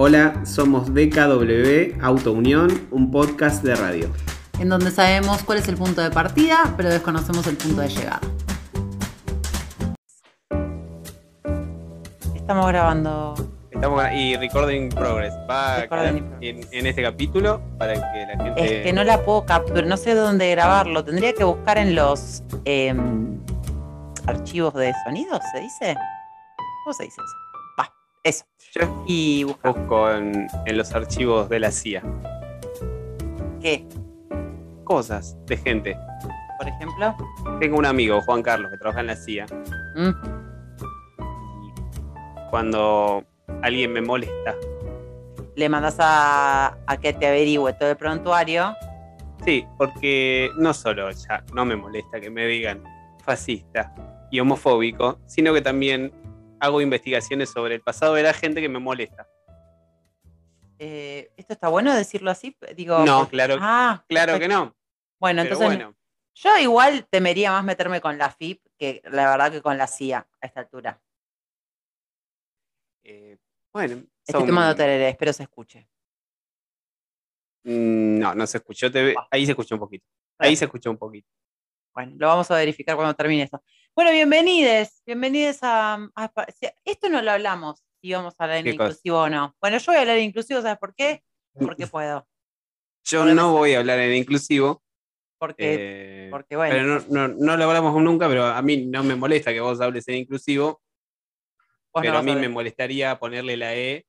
Hola, somos DKW Auto Unión, un podcast de radio. En donde sabemos cuál es el punto de partida, pero desconocemos el punto de llegada. Estamos grabando. Estamos y recording progress. Va a Recording en, en este capítulo para que la gente. Es que no la puedo capturar, no sé dónde grabarlo. Tendría que buscar en los em, archivos de sonido, ¿se dice? ¿Cómo se dice eso? Eso. Yo Y buscar. busco en, en los archivos de la CIA ¿Qué? cosas de gente. Por ejemplo. Tengo un amigo, Juan Carlos, que trabaja en la CIA. Mm, Y cuando alguien me molesta, Le mandas a, a que te averigüe todo el prontuario. Sí, porque no solo ya no me molesta que me digan fascista y homofóbico, sino que también hago investigaciones sobre el pasado de la gente que me molesta. Eh, ¿Esto está bueno decirlo así? Digo, No, porque- claro, Ah, claro que no. Bueno, Pero entonces bueno, yo igual temería más meterme con la FIP que la verdad que con la CIA a esta altura. eh, bueno, Estoy son- tomando tereré, espero se escuche. Mm, no, no se escuchó. te- Ahí se escuchó un poquito. Ahí se escuchó un poquito. Bueno, lo vamos a verificar cuando termine esto. Bueno, bienvenides, bienvenides a, Esto no lo hablamos, si vamos a hablar en ¿Qué cosa? inclusivo o no. Bueno, yo voy a hablar en inclusivo, ¿sabes por qué? Porque puedo. Yo no voy a hablar en inclusivo. Porque, eh, porque bueno. Pero no, no, no lo hablamos nunca, pero a mí no me molesta que vos hables en inclusivo. no pero a mí me molestaría ponerle la E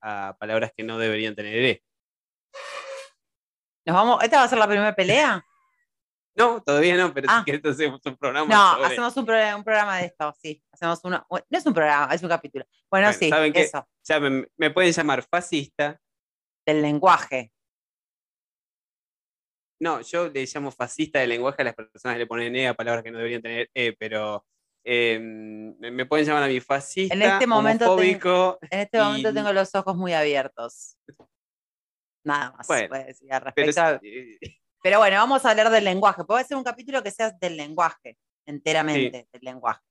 a palabras que no deberían tener E. Nos vamos, ¿Esta va a ser la primera pelea? No, todavía no, pero Ah. si querés hacemos un programa No, sobre- hacemos un, programa, un programa de esto, sí. Hacemos uno. No es un programa, es un capítulo. Bueno, Bueno, sí, ¿saben eso, Ya me, me pueden llamar fascista. del lenguaje. No, yo le llamo fascista de lenguaje a las personas que le ponen E a palabras que no deberían tener E, pero eh, me pueden llamar a mí fascista, En este momento te- homofóbico, En este Y- momento tengo los ojos muy abiertos. Nada más Bueno, puedo decir al respecto. eh, Pero bueno, vamos a hablar del lenguaje. Puede ser un capítulo que sea del lenguaje, enteramente del lenguaje.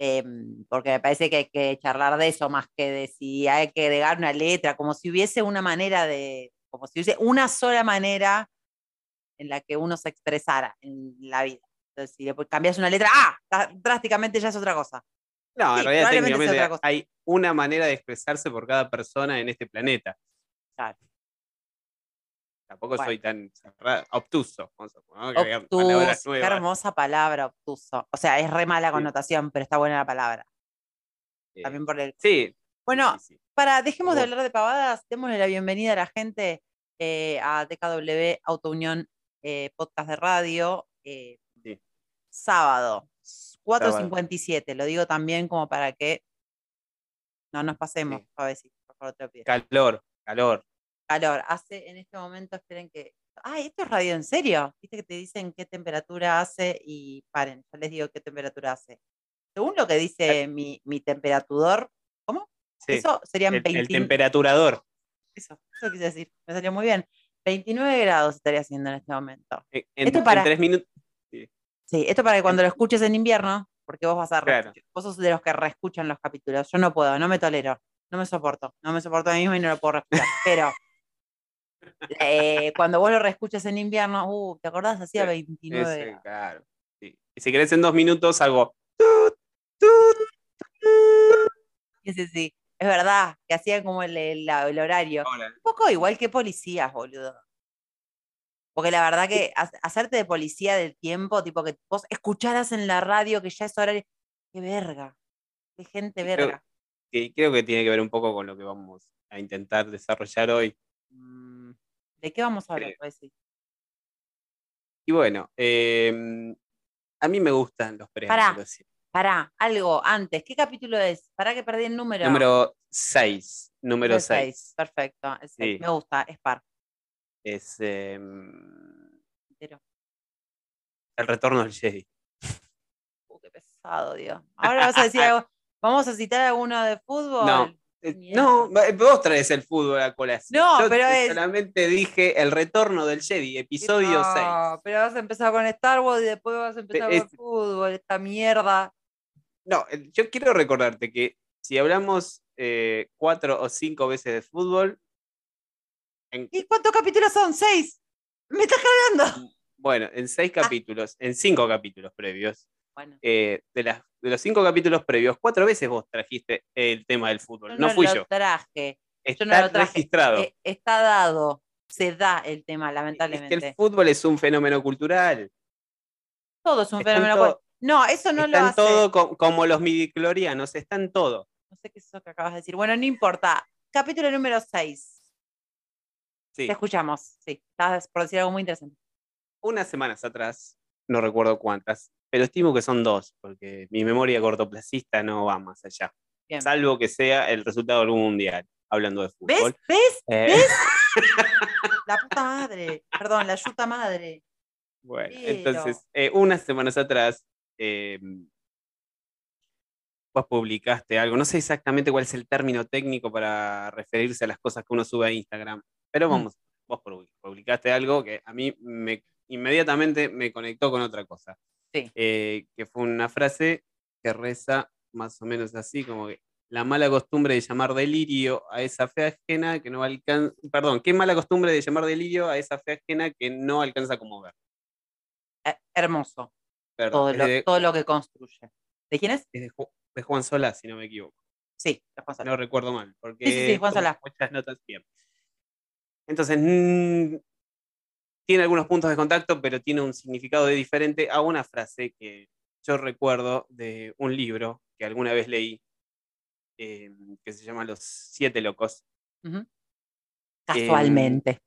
Em, porque me parece que hay que charlar de eso más que de si hay que agregar una letra, como si hubiese una manera de, como si hubiese una sola manera en la que uno se expresara en la vida. Entonces, si le cambias una letra, ¡ah! Drásticamente ya es otra cosa. no, Sí, en realidad técnicamente hay una manera de expresarse por cada persona en este planeta. Claro. Tampoco Bueno. soy tan cerrado- obtuso. Vamos a a Obtuso, qué hermosa palabra, obtuso. O sea, es re mala Sí. connotación, pero está buena la palabra. Eh, También por el. sí, Bueno, sí, sí. para, dejemos de hablar de pavadas, démosle la bienvenida a la gente eh, a DKW Auto Unión eh, Podcast de Radio. eh, Sí. Sábado, 4.57. Lo digo también como para que no nos pasemos, Sí. Fabeci, por favor, te lo pido. Calor, calor. Calor. Hace en este momento, esperen que. Ay, esto es radio en serio. Viste que te dicen qué temperatura hace y paren, ya les digo qué temperatura hace. Según lo que dice mi, mi temperatudor, ¿cómo? Sí. Eso serían El, el 29 temperaturador. Eso, eso quise decir. Me salió muy bien. 29 grados estaría haciendo en este momento. En, en- Esto en para- tres minutos. Sí, esto para que cuando lo escuches en invierno, porque vos vas a Claro. vos sos de los que reescuchan los capítulos. Yo no puedo, no me tolero, no me soporto, no me soporto a mí mismo y no lo puedo reescuchar. Pero eh, cuando vos lo reescuches en invierno, uh, ¿te acordás? Hacía Sí, 29 Ese, grados. claro. sí. Y si querés en dos minutos algo. Sí, sí, sí. Es verdad, que hacían como el, el- la- el horario. Un poco igual que policías, boludo. Porque la verdad que ha- hacerte de policía del tiempo, tipo que vos escucharas en la radio que ya es horario. Qué verga. Qué gente Creo- verga. que creo que tiene que ver un poco con lo que vamos a intentar desarrollar hoy. Mm, ¿De qué vamos a hablar? Eh, Pues sí. Y bueno, eh, a mí me gustan los preámbulos. sí. Pará, algo antes. ¿Qué capítulo es? Pará que perdí el número. Número 6. Número El 6. seis. Perfecto. Sí. Me gusta, es par. Es em. El retorno del Jedi. Uh, qué pesado, Dios. Ahora vas a decir algo. ¿Vamos a citar alguno de fútbol? No. Eh, Mierda. No, va- vos traes el fútbol a colación. No, Yo pero es- solamente dije el retorno del Jedi, episodio 6. No, pero vas a empezar con Star Wars y después vas a empezar es- con fútbol, esta mierda. No, eh, yo quiero recordarte que si hablamos eh, cuatro o cinco veces de fútbol. En- ¿Y cuántos capítulos son? ¿Seis? ¿Me estás cargando? bueno, en seis capítulos, en cinco capítulos previos. Bueno, eh, de, las, de los cinco capítulos previos, cuatro veces vos trajiste el tema del fútbol. yo no, fui lo yo. traje. Está no lo traje. registrado. Eh, está dado. Se da el tema, es lamentablemente. que el fútbol es un fenómeno cultural. Todo es un fenómeno. cual- No, eso no lo hace. todo co- como los midiclorianos, está en todo. No sé qué es eso que acabas de decir. Bueno, no importa. Capítulo número 6. Sí. Te escuchamos. Sí, estabas por decir algo muy interesante. Unas semanas atrás, no recuerdo cuántas, pero estimo que son dos, porque mi memoria cortoplacista no va más allá. Bien. Salvo que sea el resultado de algún mundial, hablando de ¿Ves? fútbol. ¿Ves? Eh, ¿Ves? La puta madre. Perdón, la yuta madre. Bueno, Pero- entonces, eh, unas semanas atrás, eh, vos publicaste algo, no sé exactamente cuál es el término técnico para referirse a las cosas que uno sube a Instagram, pero Mm. vamos, vos publi- publicaste algo que a mí me, inmediatamente me conectó con otra cosa, Sí. Eh, que fue una frase que reza más o menos así, como que la mala costumbre de llamar delirio a esa fe ajena que no alcanza, perdón, qué mala costumbre de llamar delirio a esa fe ajena que no alcanza a conmover. Eh, hermoso. Perdón, Todo lo, de- todo lo que construye. ¿De quién es? es de, Ju- de Juan Solá, si no me equivoco. Sí, de Juan Solá. No recuerdo mal, porque Sí, sí, sí, Juan tomo Solá. muchas notas bien. Entonces, tiene algunos puntos de contacto, pero tiene un significado de diferente a una frase que yo recuerdo de un libro que alguna vez leí, eh, que se llama Los Siete Locos. Casualmente.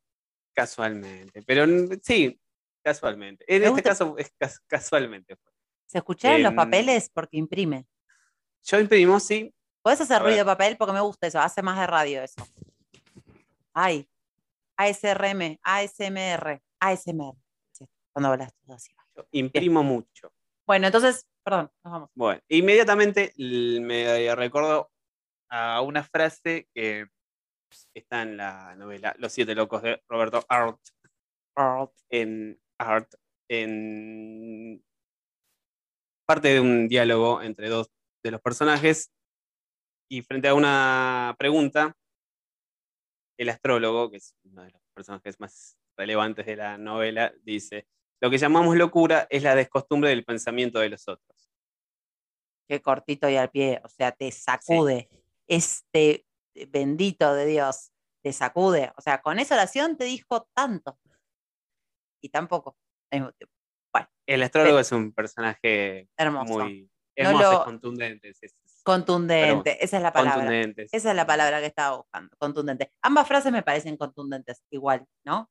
casualmente. Pero sí, casualmente. En este gusta- caso es cas- casualmente. fue. ¿Se escucharon los em, papeles? Porque imprime. Yo imprimimos, sí, ¿Puedes hacer a ver. ruido de papel? Porque me gusta eso. Hace más de radio eso. Ay. ASRM, ASMR, ASMR. Sí, cuando hablas todo así. yo imprimo mucho. Bueno, entonces, perdón, nos vamos. Bueno, inmediatamente me recuerdo a una frase que está en la novela Los Siete Locos de Roberto Art, en Art, en parte de un diálogo entre dos de los personajes y frente a una pregunta, el astrólogo, que es uno de los personajes más relevantes de la novela, dice, lo que llamamos locura es la descostumbre del pensamiento de los otros. Qué cortito y al pie. O sea, te sacude. Este bendito de Dios te sacude. O sea, con esa oración te dijo tanto. Y tampoco. al mismo tiempo. El astrólogo es un personaje Hermoso. muy No hermoso, lo- es contundente. es- es Contundente. Esa es la palabra. sí. Esa es la palabra que estaba buscando, contundente. Ambas frases me parecen contundentes, igual, ¿no?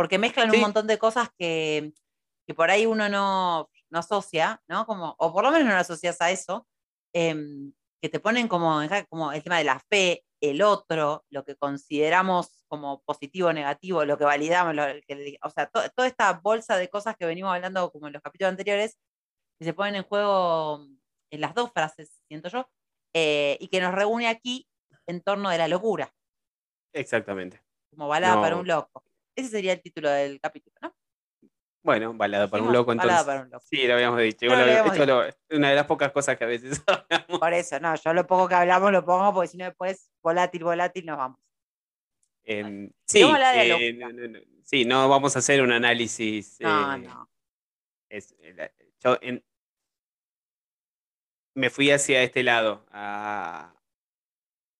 Porque mezclan Sí. un montón de cosas que, que por ahí uno no, no asocia, ¿no? Como, o por lo menos no lo asocias a eso, em, que te ponen como, como el tema de la fe, el otro, lo que consideramos como positivo o negativo, lo que validamos, lo que- o sea, to- toda esta bolsa de cosas que venimos hablando como en los capítulos anteriores, que se ponen en juego en las dos frases, siento yo, eh, y que nos reúne aquí en torno de la locura, Exactamente. como balada para un loco. Ese sería el título del capítulo, ¿no? Bueno, balada para un loco, balada entonces. para un loco. Sí, lo habíamos dicho. No, lo habíamos esto lo- es una de las pocas cosas que a veces hablamos. Por eso, no, yo lo poco que hablamos lo pongo porque si no después volátil, volátil nos vamos. Em, Sí, eh, no, sí, no vamos a hacer un análisis. No, eh, no. es- eh, yo en- me fui hacia este lado, a,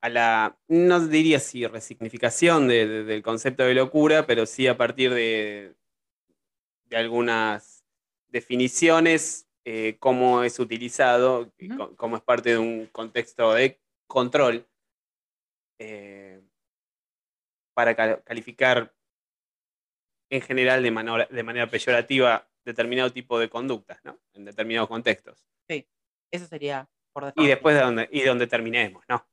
a la, no diría si resignificación de- de- del concepto de locura, pero sí a partir de, de algunas definiciones, eh, cómo es utilizado, y cómo es parte de un contexto de control, eh, para ca- calificar en general de manera, de manera peyorativa determinado tipo de conductas, ¿no? En determinados contextos. Eso sería por Y defecto. después de donde, y donde terminemos, ¿no?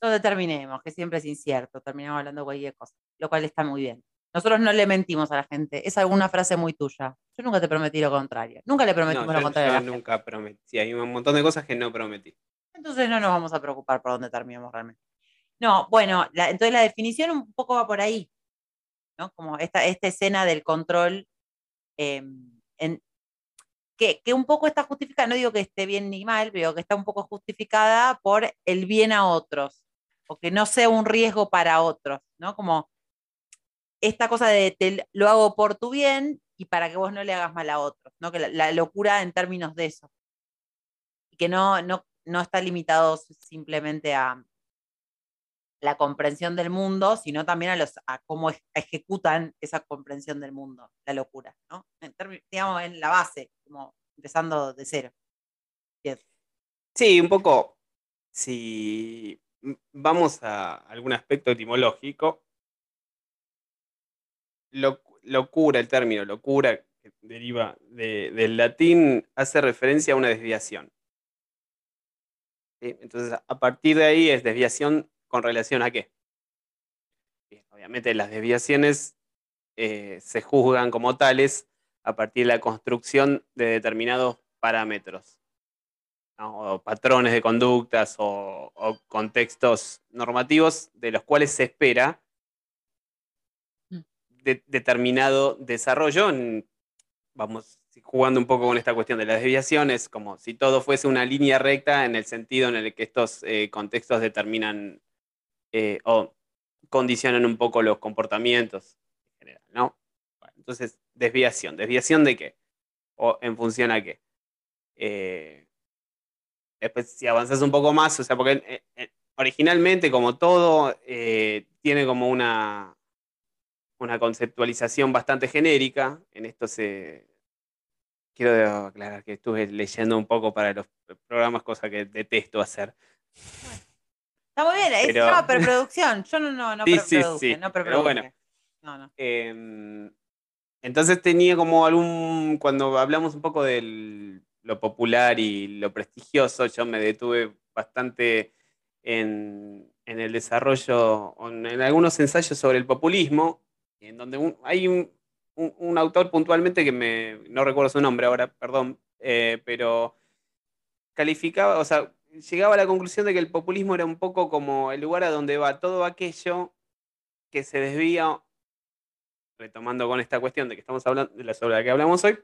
Donde terminemos, que siempre es incierto, terminamos hablando cualquier cosa, lo cual está muy bien. Nosotros no le mentimos a la gente, es alguna frase muy tuya. Yo nunca te prometí lo contrario, nunca le prometimos No, lo contrario yo a la gente. nunca prometí. Sí, hay un montón de cosas que no prometí. Entonces no nos vamos a preocupar por dónde terminamos realmente. No, bueno, la- entonces la definición un poco va por ahí, ¿no? Como esta, esta escena del control, eh, en- que, un poco está justificada, no digo que esté bien ni mal, pero que está un poco justificada por el bien a otros. o que no sea un riesgo para otros, ¿no? Como esta cosa de te lo hago por tu bien y para que vos no le hagas mal a otros, ¿no? Que la, locura en términos de eso. Y que no, no, no está limitado simplemente a la comprensión del mundo, sino también a, los, a cómo ejecutan esa comprensión del mundo, la locura, ¿no? Digamos, en la base, como empezando de cero. Sí, un poco, si vamos a algún aspecto etimológico, locura, el término locura, que deriva del latín, hace referencia a una desviación. Entonces, a partir de ahí es desviación con relación a qué. obviamente las desviaciones eh, se juzgan como tales a partir de la construcción de determinados parámetros, o patrones de conductas o, contextos normativos de los cuales se espera determinado desarrollo. vamos jugando un poco con esta cuestión de las desviaciones, como si todo fuese una línea recta en el sentido en el que estos eh, contextos determinan eh, o condicionan un poco los comportamientos en general, ¿no? entonces, desviación. ¿Desviación de qué? ¿O en función a qué? Eh, después, si avanzas un poco más, o sea, porque originalmente, como todo, tiene como una, una conceptualización bastante genérica. En esto se. Quiero aclarar que estuve leyendo un poco para los programas, cosa que detesto hacer. Está muy bien, es una preproducción. Yo no, no, no sí, sí, sí. no Pero bueno. Em, entonces tenía como algún. Cuando hablamos un poco de lo popular y lo prestigioso, yo me detuve bastante en, en el desarrollo, en algunos ensayos sobre el populismo, en donde hay un, autor puntualmente que me, no recuerdo su nombre ahora, perdón, eh, pero calificaba, o sea, llegaba a la conclusión de que el populismo era un poco como el lugar a donde va todo aquello que se desvía, retomando con esta cuestión de que estamos hablando, de la sobre la que hablamos hoy,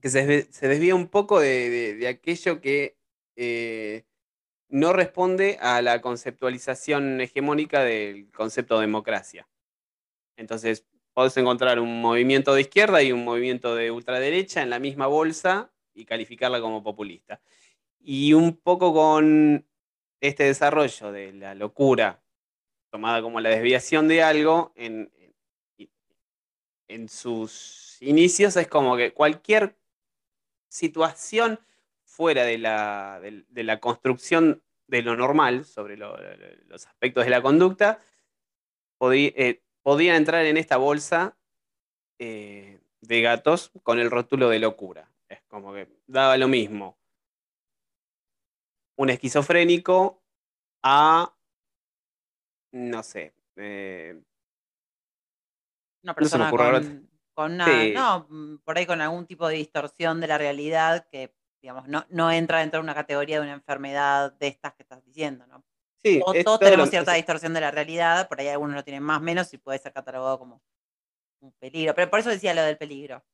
que se, desvía un poco de, aquello que eh, no responde a la conceptualización hegemónica del concepto de democracia. Entonces, podés encontrar un movimiento de izquierda y un movimiento de ultraderecha en la misma bolsa y calificarla como populista. Y un poco con este desarrollo de la locura tomada como la desviación de algo, en, en sus inicios es como que cualquier situación fuera de la, de, la construcción de lo normal sobre los aspectos de la conducta, podía, eh, podían entrar en esta bolsa eh, de gatos con el rótulo de locura. Es como que daba lo mismo un esquizofrénico a, no sé, eh, una persona con, no, mm, por ahí con algún tipo de distorsión de la realidad que, digamos, no, no entra dentro de una categoría de una enfermedad de estas que estás diciendo, ¿no? Sí, todos, tenemos cierta distorsión de la realidad, por ahí algunos lo tienen más menos y puede ser catalogado como un peligro. Pero por eso decía lo del peligro,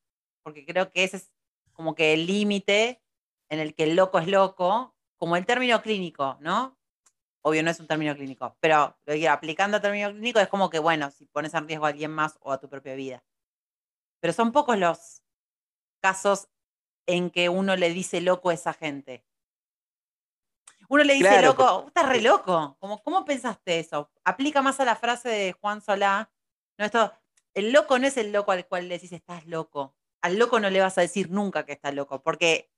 porque creo que ese es como que el límite en el que el loco es loco, como el término clínico, ¿no? Obvio no es un término clínico, pero aplicando término clínico es como que, bueno, si pones en riesgo a alguien más o a tu propia vida. Pero son pocos los casos en que uno le dice loco a esa gente. Uno le dice, loco, estás re loco. ¿Cómo, ¿Cómo pensaste eso? Aplica más a la frase de Juan Solá. No, esto, el loco no es el loco al cual le decís estás loco. Al loco no le vas a decir nunca que está loco, porque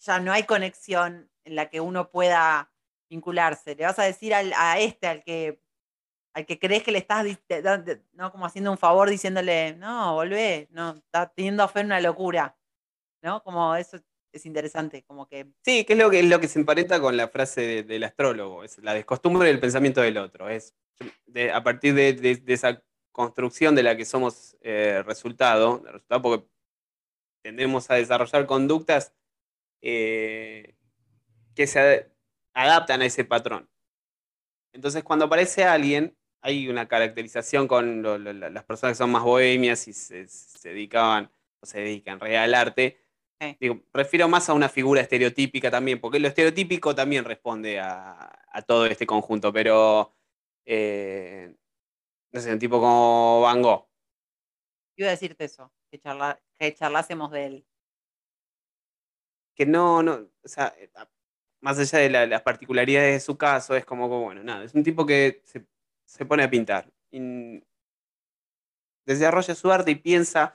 ya no hay conexión en la que uno pueda vincularse. Le vas a decir al, a este, al que, al que crees que le estás no como haciendo un favor diciéndole, no, volvé, no, está teniendo fe en una locura. ¿No? Como eso es interesante, como que... Sí, que es lo que, es lo que se emparenta con la frase del astrólogo, es la descostumbre del pensamiento del otro, es a partir de, esa construcción de la que somos eh, resultado, resultado porque tendemos a desarrollar conductas eh, que se adaptan a ese patrón. Entonces, cuando aparece alguien, hay una caracterización con las personas que son más bohemias y se, se dedicaban o se dedican real arte, Digo, refiero más a una figura estereotípica también, porque lo estereotípico también responde a, todo este conjunto, pero Eh, no sé, un tipo como Van Gogh. Iba a decirte eso, que, charla, que charlásemos de él. Que no, no, o sea, eh, más allá de la- las particularidades de su caso, es como, bueno, nada, es un tipo que se, se pone a pintar. y desarrolla su arte y piensa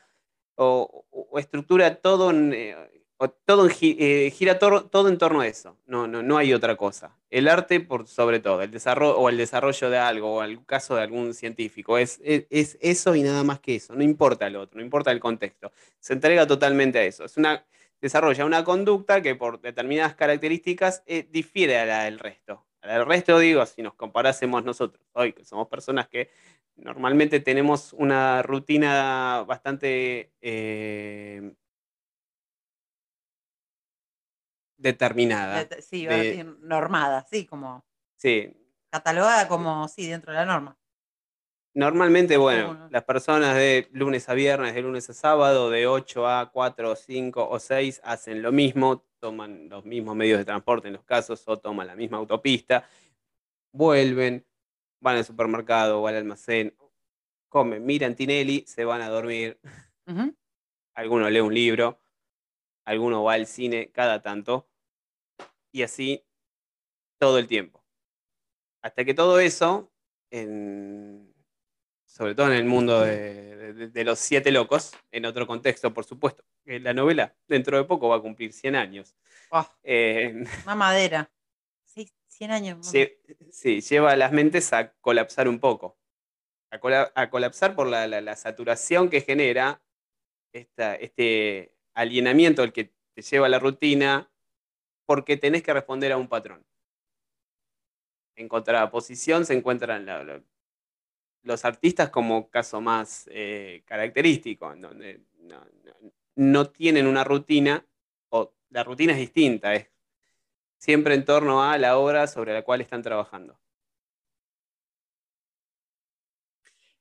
o, o- estructura todo, en, eh, o todo en eh, gira tor- todo en torno a eso. No, no, no hay otra cosa. El arte por sobre todo, el desarrollo o el desarrollo de algo, o el caso de algún científico, es, es, es eso y nada más que eso. No importa el otro, no importa el contexto. Se entrega totalmente a eso. Es una, desarrolla una conducta que por determinadas características eh, difiere a la del resto. A la del resto, digo, si nos comparásemos nosotros hoy, que somos personas que normalmente tenemos una rutina bastante eh, determinada. De- Sí, de- decir normada, sí, como Sí, catalogada como, sí, dentro de la norma. Normalmente, bueno, las personas de lunes a viernes, de lunes a sábado, de 8 a 4, 5 o 6 hacen lo mismo, toman los mismos medios de transporte en los casos o toman la misma autopista, vuelven, van al supermercado o al almacén, comen, miran Tinelli, se van a dormir, Ujú. alguno lee un libro, alguno va al cine cada tanto y así todo el tiempo. Hasta que todo eso, en- sobre todo en el mundo de, de- de los siete locos, en otro contexto, por supuesto, la novela dentro de poco va a cumplir 100 años. Oh, Eh, una madera. Sí, 100 años. mamá. lle- sí, lleva a las mentes a colapsar un poco. A, cola- a colapsar por la, la- la saturación que genera esta- este alienamiento al que te lleva a la rutina porque tenés que responder a un patrón. En contraposición se encuentran la- los artistas como caso más eh, característico, en donde no, tienen una rutina, o la rutina es distinta, es siempre en torno a la obra sobre la cual están trabajando.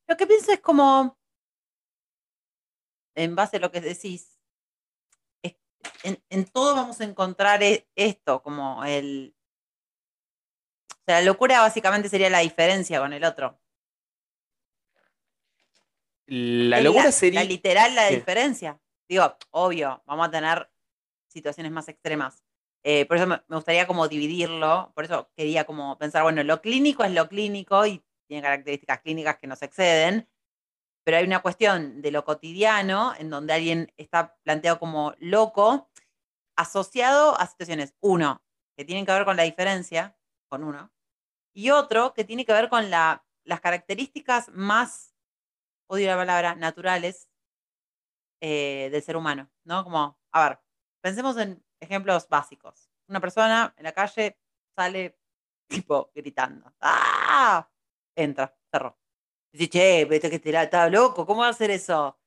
Lo que pienso es como, en base a lo que decís, en todo vamos a encontrar e- esto, como el... O sea, la locura básicamente sería la diferencia con el otro. La Es locura la, sería... la literal la diferencia. Digo, obvio, vamos a tener situaciones más extremas. Eh, por eso me, me gustaría como dividirlo, por eso quería como pensar, bueno, lo clínico es lo clínico y tiene características clínicas que nos exceden, pero hay una cuestión de lo cotidiano en donde alguien está planteado como loco, asociado a situaciones, uno, que tienen que ver con la diferencia, con uno, y otro que tiene que ver con la, las características más, odio la palabra, naturales eh, del ser humano, ¿no? Como, a ver, pensemos en ejemplos básicos. Una persona en la calle sale tipo gritando. ¡Ah! Entra, cerró. Dice, che, vete que te la- está loco, ¿cómo va a hacer eso?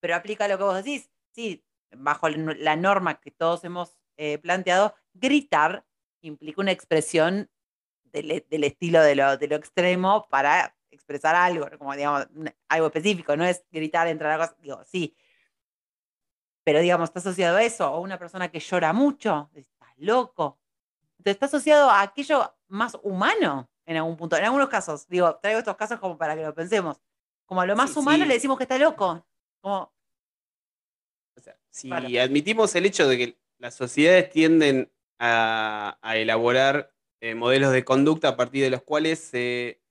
Pero aplica lo que vos decís. Sí, bajo la norma que todos hemos eh, planteado, gritar implica una expresión del, del estilo de lo, de lo extremo para expresar algo, como digamos, algo específico, no es gritar entre la cosa, digo, sí, pero digamos, está asociado a eso, o una persona que llora mucho, estás loco. Entonces está asociado a aquello más humano en algún punto. En algunos casos, digo, traigo estos casos como para que lo pensemos. Como a lo más Sí, humano sí. le decimos que está loco. Como, O sea, si Claro. admitimos el hecho de que las sociedades tienden a, a elaborar eh, modelos de conducta a partir de los cuales se,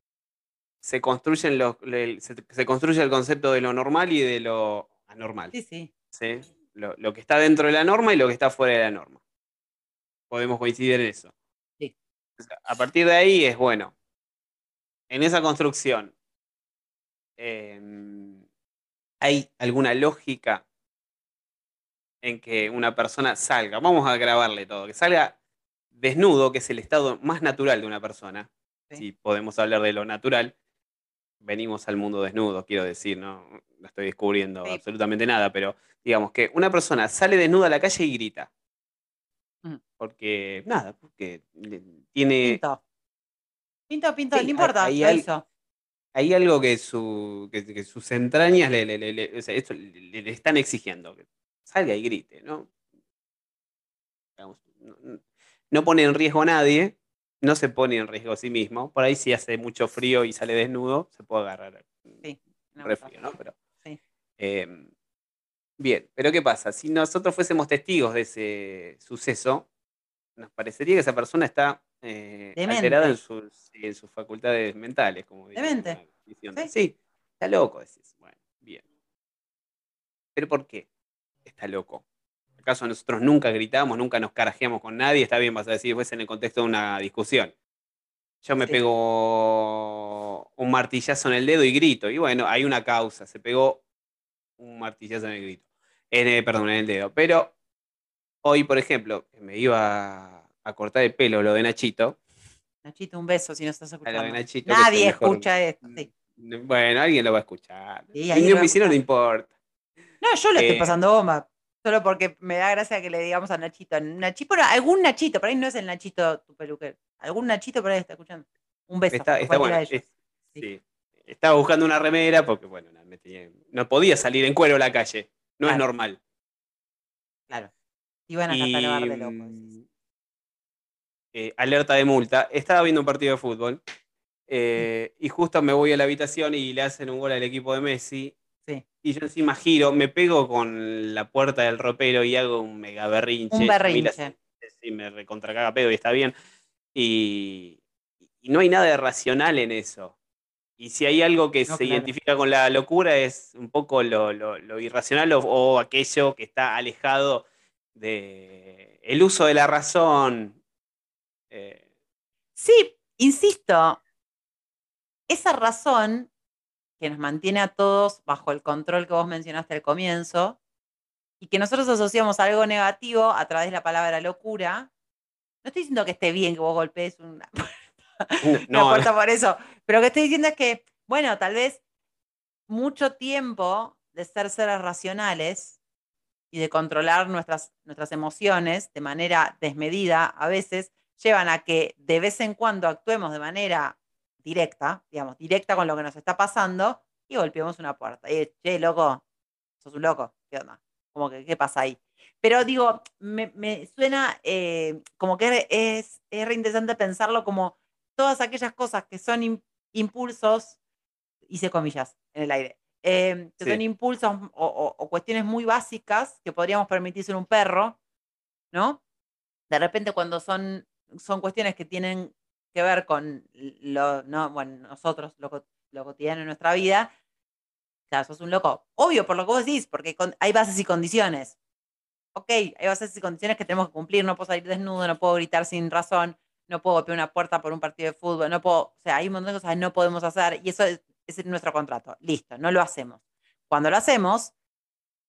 se construyen los, le- se, se construye el concepto de lo normal y de lo anormal. sí, sí. ¿sí? Lo, lo que está dentro de la norma y lo que está fuera de la norma. Podemos coincidir en eso. Sí. O sea, A partir de ahí es bueno. En esa construcción, em, ¿hay alguna lógica en que una persona salga? Vamos a grabarle todo, que salga desnudo, que es el estado más natural de una persona. Sí. Si podemos hablar de lo natural, venimos al mundo desnudo, quiero decir, no, no estoy descubriendo Sí. absolutamente nada, pero digamos que una persona sale desnuda a la calle y grita. Mm. Porque, nada, porque tiene, Pinto. Pinto, pinto, Sí, no importa, hay- hizo. hay algo que, su, que, que sus entrañas le, le- le- le- o sea, esto le- están exigiendo, que salga y grite, ¿no? Digamos, no, no- no pone en riesgo a nadie, no se pone en riesgo a sí mismo. Por ahí si hace mucho frío y sale desnudo, se puede agarrar. Sí, no, refrío, ¿no? Pero, Sí. eh, bien, pero ¿qué pasa? Si nosotros fuésemos testigos de ese suceso, nos parecería que esa persona está eh, alterada en sus, sí, en sus facultades mentales. Como Demente. Sí. Sí, está loco, decís. Bueno, bien. ¿Pero por qué está loco? ¿Acaso nosotros nunca gritamos, nunca nos carajeamos con nadie? Está bien, vas a decir, pues en el contexto de una discusión. Yo me Sí. pego un martillazo en el dedo y grito. Y bueno, hay una causa. Se pegó un martillazo en el grito. En el- perdón, en el dedo. Pero hoy, por ejemplo, me iba a cortar el pelo lo de Nachito. Nachito, un beso si no estás A lo escuchando. de Nachito, que es el Nadie escucha esto. sí. Bueno, alguien lo va a escuchar. Sí, lo va me hicieron, no importa. No, yo le estoy Eh, pasando bomba. Solo porque me da gracia que le digamos a Nachito. Nachito, pero algún Nachito, por ahí no es el Nachito tu peluquero. Algún Nachito por ahí está escuchando. Un beso. Está, está bueno. es- Sí. sí. Estaba buscando una remera porque, bueno, no, me tenía- no podía salir en cuero a la calle. No es normal. Claro. Iban a catalogar de loco. decís. mm, eh, alerta de multa. Estaba viendo un partido de fútbol eh, y justo me voy a la habitación y le hacen un gol al equipo de Messi. Sí. Y yo encima giro, me pego con la puerta del ropero y hago un mega berrinche. Un berrinche. sí me recontracaga pedo y está bien. Y, y no hay nada de racional en eso. Y si hay algo que No, se claro. identifica con la locura es un poco lo, lo- lo irracional o, o aquello que está alejado de el uso de la razón. Eh, Sí, insisto, esa razón que nos mantiene a todos bajo el control que vos mencionaste al comienzo y que nosotros asociamos a algo negativo a través de la palabra locura. No estoy diciendo que esté bien que vos golpees una, una no, puerta por eso, pero lo que estoy diciendo es que, bueno, tal vez mucho tiempo de ser seres racionales y de controlar nuestras, nuestras emociones de manera desmedida a veces llevan a que de vez en cuando actuemos de manera directa, digamos, directa con lo que nos está pasando y golpeemos una puerta. Y, che, loco, sos un loco, ¿qué onda? Como que, ¿qué pasa ahí? Pero digo, me, me suena eh, como que es, es re interesante pensarlo como todas aquellas cosas que son im- impulsos, hice comillas en el aire, eh, que Sí. son impulsos o, o- o cuestiones muy básicas que podríamos permitirse en un perro, ¿no? De repente cuando son, son cuestiones que tienen que ver con lo, no, bueno, nosotros, lo, lo cotidiano en nuestra vida, claro, sos un loco. Obvio, por lo que vos decís, porque con- hay bases y condiciones. Ok, hay bases y condiciones que tenemos que cumplir, no puedo salir desnudo, no puedo gritar sin razón, no puedo golpear una puerta por un partido de fútbol, no puedo, o sea, hay un montón de cosas que no podemos hacer y eso es, es nuestro contrato. Listo, no lo hacemos. Cuando lo hacemos,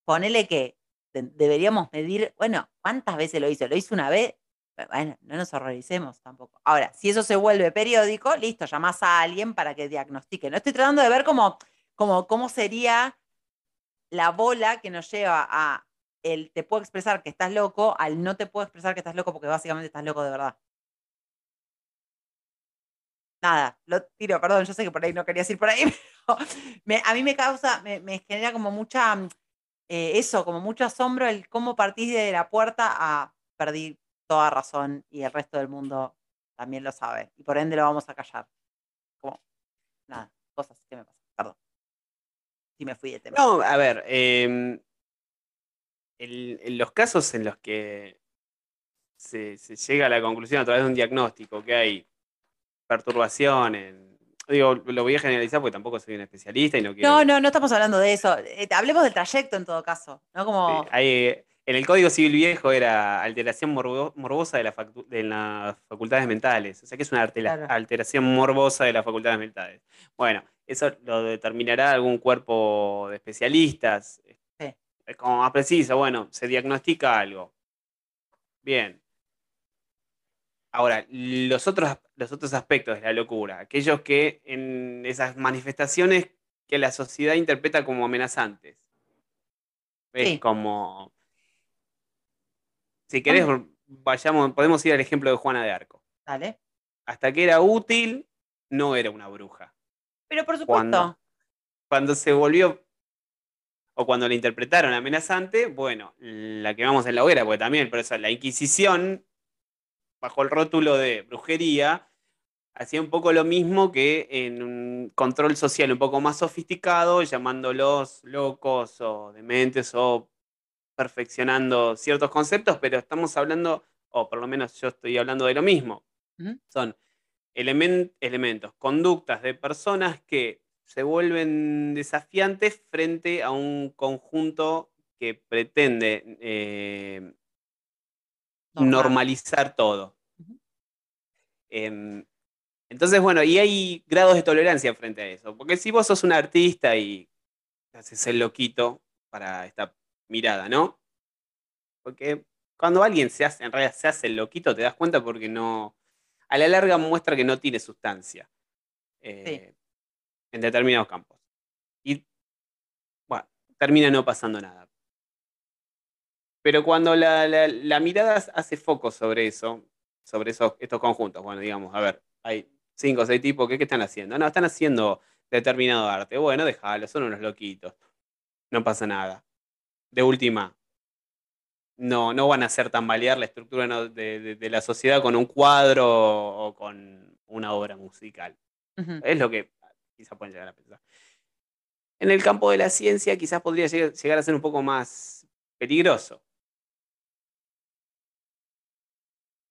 ponele que de- deberíamos medir, bueno, ¿cuántas veces lo hizo? ¿Lo hizo una vez? Bueno, no nos horroricemos tampoco. Ahora, si eso se vuelve periódico, listo, llamás a alguien para que diagnostique. No estoy tratando de ver cómo, cómo, cómo sería la bola que nos lleva a el te puedo expresar que estás loco al no te puedo expresar que estás loco porque básicamente estás loco de verdad. Nada, lo tiro, perdón, yo sé que por ahí no querías ir por ahí, pero a mí me causa, me, genera como mucha, eh, eso, como mucho asombro el cómo partís de la puerta a perdí toda razón y el resto del mundo también lo sabe y por ende lo vamos a callar. Como, nada, cosas que me pasan, perdón. Si me fui de tema. No, a ver, em, el- en los casos en los que se, se llega a la conclusión a través de un diagnóstico que hay perturbación en... Digo, lo voy a generalizar porque tampoco soy un especialista y no quiero... No, no, no estamos hablando de eso. Eh, hablemos del trayecto en todo caso, ¿no? Como, hay- en el Código Civil Viejo era alteración morbo- morbosa de, la factu- de las facultades mentales. O sea que es una Claro. alteración morbosa de las facultades mentales. Bueno, eso lo determinará algún cuerpo de especialistas. Sí. Es como más preciso, bueno, se diagnostica algo. Bien. Ahora, los otros, los otros aspectos de la locura, aquellos que en esas manifestaciones que la sociedad interpreta como amenazantes. Es Sí. como. Si querés, vayamos, podemos ir al ejemplo de Juana de Arco. dale. Hasta que era útil, no era una bruja. Pero por supuesto. Cuando se volvió, o cuando la interpretaron amenazante, bueno, la quemamos en la hoguera, porque también, por eso la Inquisición, bajo el rótulo de brujería, hacía un poco lo mismo que en un control social un poco más sofisticado, llamándolos locos o dementes o perfeccionando ciertos conceptos, pero estamos hablando, o por lo menos yo estoy hablando de lo mismo. Son elementos, conductas de personas que se vuelven desafiantes frente a un conjunto que pretende eh, normalizar todo. Em, entonces, bueno, y hay grados de tolerancia frente a eso. Porque si vos sos un artista y haces el loquito para esta mirada, ¿no? Porque cuando alguien se hace, en realidad se hace el loquito, te das cuenta porque no. A la larga muestra que no tiene sustancia. Eh, en determinados campos. Y bueno, termina no pasando nada. Pero cuando la, la, mirada hace foco sobre eso, sobre esos, estos conjuntos, bueno, digamos, a ver, hay cinco o seis tipos, ¿qué, ¿qué, están haciendo? No, están haciendo determinado arte. Bueno, déjalo, son unos loquitos. No pasa nada. De última, no, no van a hacer tambalear la estructura de, de, la sociedad con un cuadro o con una obra musical. Es lo que quizás pueden llegar a pensar. En el campo de la ciencia quizás podría llegar a ser un poco más peligroso.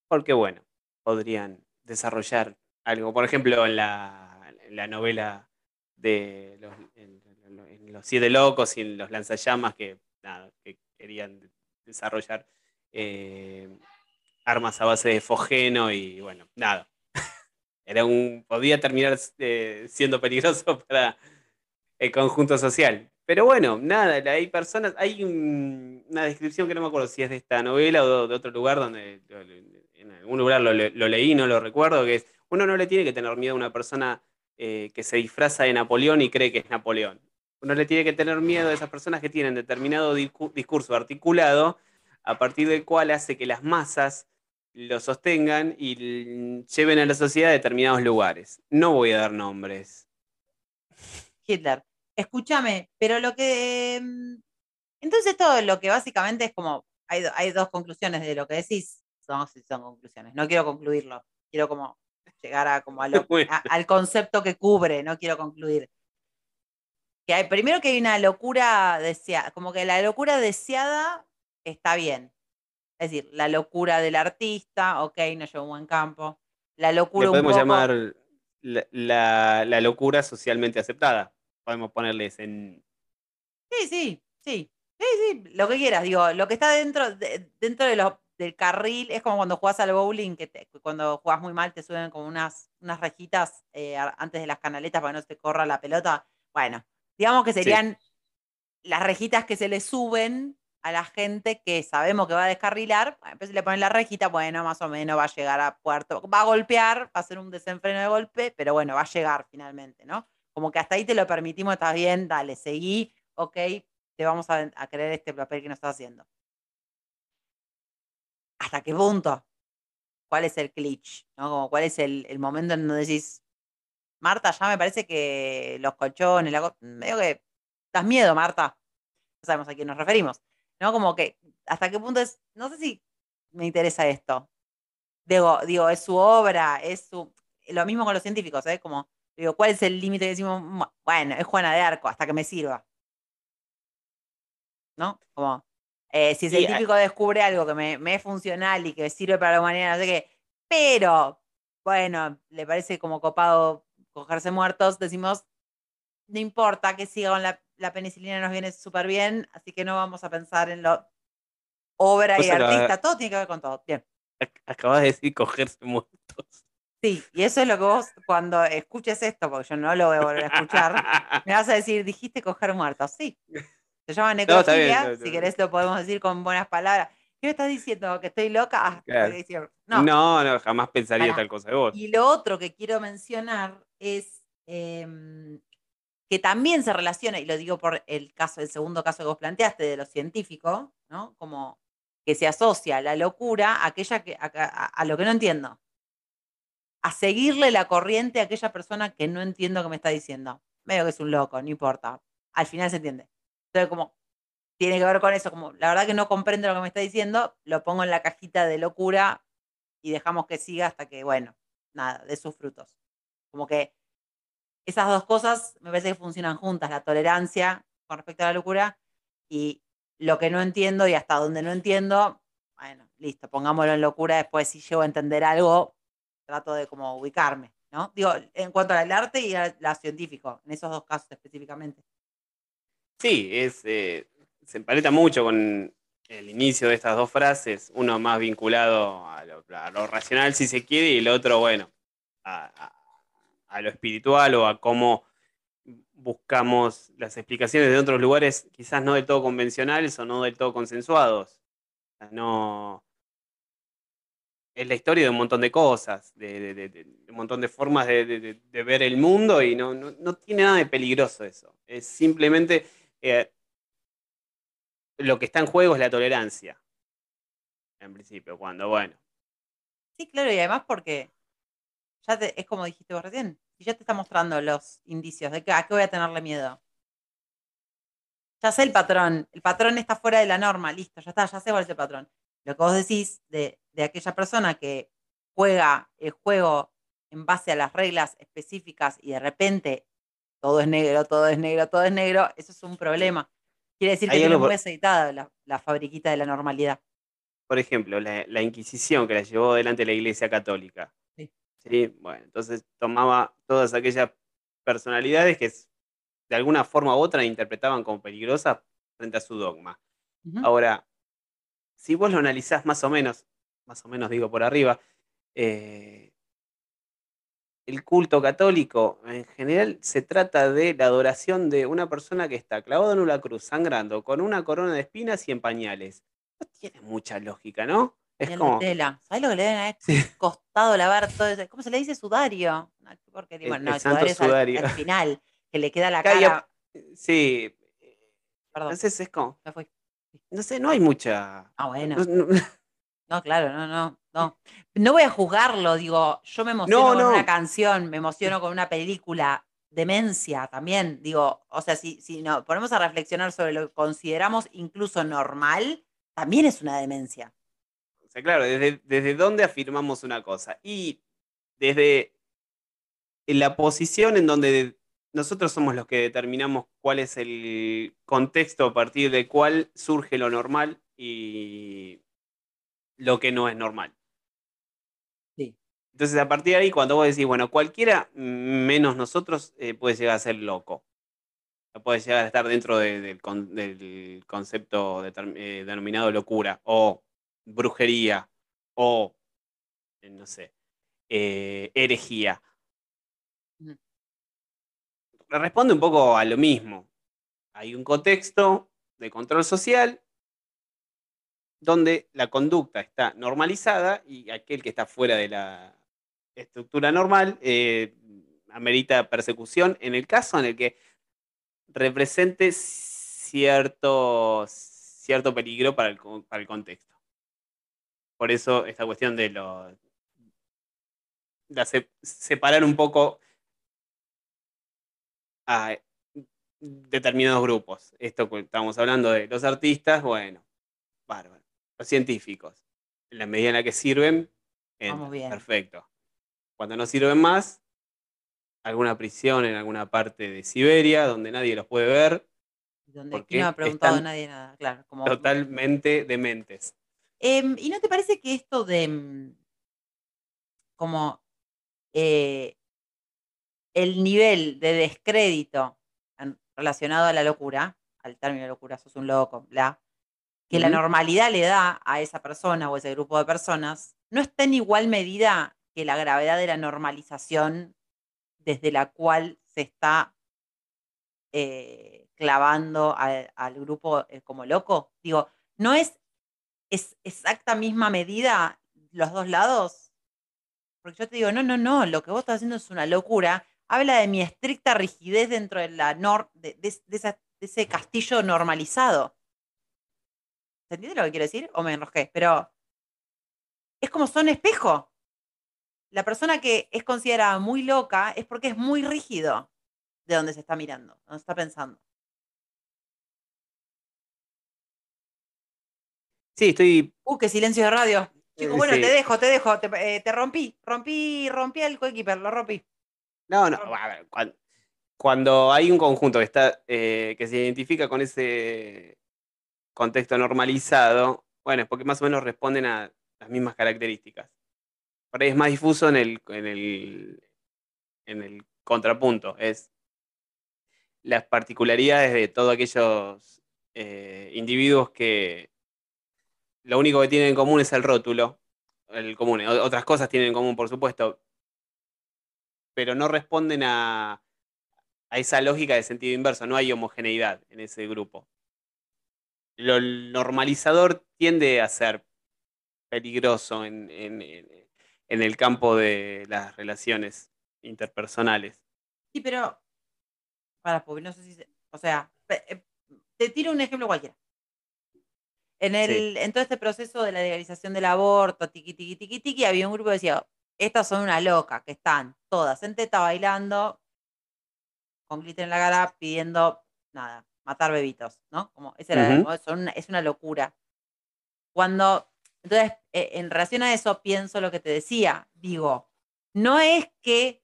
Porque bueno, podrían desarrollar algo. Por ejemplo, en la, la novela de los, los, Siete Locos y en Los Lanzallamas que, que querían desarrollar eh, armas a base de fogeno y bueno, nada. Era un, podía terminar eh, siendo peligroso para el conjunto social. Pero bueno, nada, hay personas, hay una descripción que no me acuerdo si es de esta novela o de, otro lugar donde en algún lugar lo, leí, no lo recuerdo, que es, uno no le tiene que tener miedo a una persona eh, que se disfraza de Napoleón y cree que es Napoleón. Uno le tiene que tener miedo a esas personas que tienen determinado discurso articulado, a partir del cual hace que las masas lo sostengan y lleven a la sociedad a determinados lugares. No voy a dar nombres. Hitler. Escúchame, pero lo que... Mm, entonces todo lo que básicamente es como, hay, hay dos conclusiones de lo que decís, son, son conclusiones, no quiero concluirlo, quiero como llegar a, como al concepto que cubre, no quiero concluir. Que hay, primero que hay una locura deseada, como que la locura deseada está bien, es decir, la locura del artista, ok, no lleva un buen campo. La locura. podemos llamar la, locura socialmente aceptada. Podemos ponerles en. Sí, sí, sí. Sí, sí, lo que quieras. Digo, lo que está dentro, dentro de los, del carril es como cuando jugás al bowling, que cuando jugás muy mal te suben como unas, unas rejitas eh, antes de las canaletas para que no se te corra la pelota. Bueno, digamos que serían las rejitas que se le suben a la gente que sabemos que va a descarrilar, pues le ponen la rejita, bueno, más o menos va a llegar a puerto, va a golpear, va a ser un desenfreno de golpe, pero bueno, va a llegar finalmente, ¿no? Como que hasta ahí te lo permitimos, está bien, dale, seguí, ok, te vamos a, creer este papel que nos estás haciendo. ¿Hasta qué punto? ¿Cuál es el glitch? ¿no? Como, ¿Cuál es el, momento en donde decís, Marta, ya me parece que los colchones, la, medio que das miedo, Marta. No sabemos a quién nos referimos. ¿no? Como que, ¿hasta qué punto es? No sé si me interesa esto. Digo, digo, es su obra, es su. Lo mismo con los científicos, ¿eh? Como, digo, ¿cuál es el límite que decimos? Bueno, es Juana de Arco, hasta que me sirva. ¿No? Como, eh, si el científico descubre algo que me, me, es funcional y que sirve para la humanidad, no sé qué, pero, bueno, le parece como copado cogerse muertos, decimos, no importa que siga con la la penicilina nos viene súper bien, así que no vamos a pensar en lo obra y artista, todo tiene que ver con todo. Bien. Acabas de decir cogerse muertos. Sí, y eso es lo que vos, cuando escuches esto, porque yo no lo voy a volver a escuchar, me vas a decir, dijiste coger muertos. Sí. Se llama necrofilia, si querés lo podemos decir con buenas palabras. ¿Qué me estás diciendo? ¿Que estoy loca? Ah, no. no. jamás pensaría tal cosa de vos. Y lo otro que quiero mencionar es em, que también se relaciona, y lo digo por el caso, el segundo caso que vos planteaste de lo científico, ¿no? Como que se asocia la locura a, aquella que, a, lo que no entiendo. A seguirle la corriente a aquella persona que no entiendo que me está diciendo. Medio que es un loco, no importa. Al final se entiende. Entonces, como tiene que ver con eso, como la verdad que no comprendo lo que me está diciendo, lo pongo en la cajita de locura y dejamos que siga hasta que, bueno, nada, de sus frutos. Como que esas dos cosas me parece que funcionan juntas, la tolerancia con respecto a la locura y lo que no entiendo y hasta donde no entiendo, bueno, listo, pongámoslo en locura, después si llego a entender algo, trato de como ubicarme, ¿no? Digo, en cuanto al arte y a la científico, en esos dos casos específicamente. Sí, eh, se empaleta mucho con el inicio de estas dos frases, uno más vinculado a lo, racional si se quiere y el otro, bueno, a, lo espiritual o a cómo buscamos las explicaciones de otros lugares quizás no del todo convencionales o no del todo consensuados. no, es la historia de un montón de cosas, de, un montón de formas de, ver el mundo y no, no, tiene nada de peligroso eso. Es simplemente eh, lo que está en juego es la tolerancia. En principio, cuando, bueno. Sí, claro, y además porque ya es como dijiste vos recién, si ya te está mostrando los indicios de que a qué voy a tenerle miedo. Ya sé el patrón, el patrón está fuera de la norma, listo, ya está, ya sé cuál es el patrón. Lo que vos decís de, de aquella persona que juega el juego en base a las reglas específicas y de repente todo es negro, todo es negro, todo es negro, eso es un problema. Quiere decir que tiene muy aceitada la, la, fabriquita de la normalidad. Por ejemplo, la, Inquisición que la llevó adelante la Iglesia Católica. Sí. Bueno, entonces tomaba todas aquellas personalidades que de alguna forma u otra interpretaban como peligrosas frente a su dogma. Ahora, si vos lo analizás más o menos, más o menos digo por arriba, eh, el culto católico en general se trata de la adoración de una persona que está clavada en una cruz, sangrando, con una corona de espinas y en pañales. No tiene mucha lógica, ¿no? Es como... ¿Sabes lo que le deben haber costado lavar todo eso? ¿Cómo se le dice sudario? Porque, bueno, no, el sudario, Es al, final, que le queda la cara. Sí. Perdón. Entonces es como. No sé, no hay mucha. Ah, bueno. No, claro, no, no, no. No voy a juzgarlo, digo, yo me emociono con una canción, me emociono con una película, demencia también, digo, o sea, si, si nos ponemos a reflexionar sobre lo que consideramos incluso normal, también es una demencia. O sea, claro, desde, desde dónde afirmamos una cosa. Y desde la posición en donde nosotros somos los que determinamos cuál es el contexto a partir del cual surge lo normal y lo que no es normal. Sí. Entonces, a partir de ahí, cuando vos decís, bueno, cualquiera menos nosotros eh, puede llegar a ser loco. Puede llegar a estar dentro del, concepto eh, denominado locura, o brujería, o, eh, no sé, herejía. Responde un poco a lo mismo. Hay un contexto de control social donde la conducta está normalizada y aquel que está fuera de la estructura normal eh, amerita persecución en el caso en el que represente cierto, cierto peligro para el, para el contexto. Por eso esta cuestión de, lo, de separar un poco a determinados grupos. Esto que estamos hablando de los artistas, bueno, bárbaro los científicos. En la medida en la que sirven, perfecto. Cuando no sirven más, alguna prisión en alguna parte de Siberia donde nadie los puede ver. Donde no ha preguntado nadie nada, claro. totalmente dementes. Em, ¿Y no te parece que esto de mm, como eh, el nivel de descrédito relacionado a la locura, al término locura, sos un loco, bla, que la normalidad le da a esa persona o ese grupo de personas, no está en igual medida que la gravedad de la normalización desde la cual se está eh, clavando al, grupo eh, como loco. Digo, ¿no es, es exacta misma medida los dos lados? Porque yo te digo, no, no, no, lo que vos estás haciendo es una locura. Habla de mi estricta rigidez dentro de, la de, de ese castillo normalizado. ¿Se entiende lo que quiero decir? O me enrosqué, pero es como son espejo. La persona que es considerada muy loca es porque es muy rígido de donde se está mirando, donde está pensando. Sí, estoy. Uh, qué silencio de radio. Chico, bueno, Sí. te dejo, te dejo, te, eh, te rompí, rompí, rompí al coequiper, lo rompí. No, no, a ver, cuan- cuando, hay un conjunto que está eh, que se identifica con ese contexto normalizado, bueno, es porque más o menos responden a las mismas características. Por ahí es más difuso en el, en el, en el contrapunto, es las particularidades de todos aquellos eh, individuos que lo único que tienen en común es el rótulo, el común, otras cosas tienen en común, por supuesto, pero no responden a, a esa lógica de sentido inverso, no hay homogeneidad en ese grupo. Lo normalizador tiende a ser peligroso en, en- en- el campo de las relaciones interpersonales. Sí, pero. Para, no sé si. se- o sea, eh, te tiro un ejemplo cualquiera. En, el, en todo este proceso de la legalización del aborto, tiqui, tiqui, tiqui, tiqui, había un grupo que decía: Estas son una loca, que están todas en teta bailando, con glitter en la cara, pidiendo, nada, matar bebitos, ¿no? Como, ese era. ¿no? Son una- es una locura. Cuando. Entonces, eh, en relación a eso, pienso lo que te decía. Digo, no es que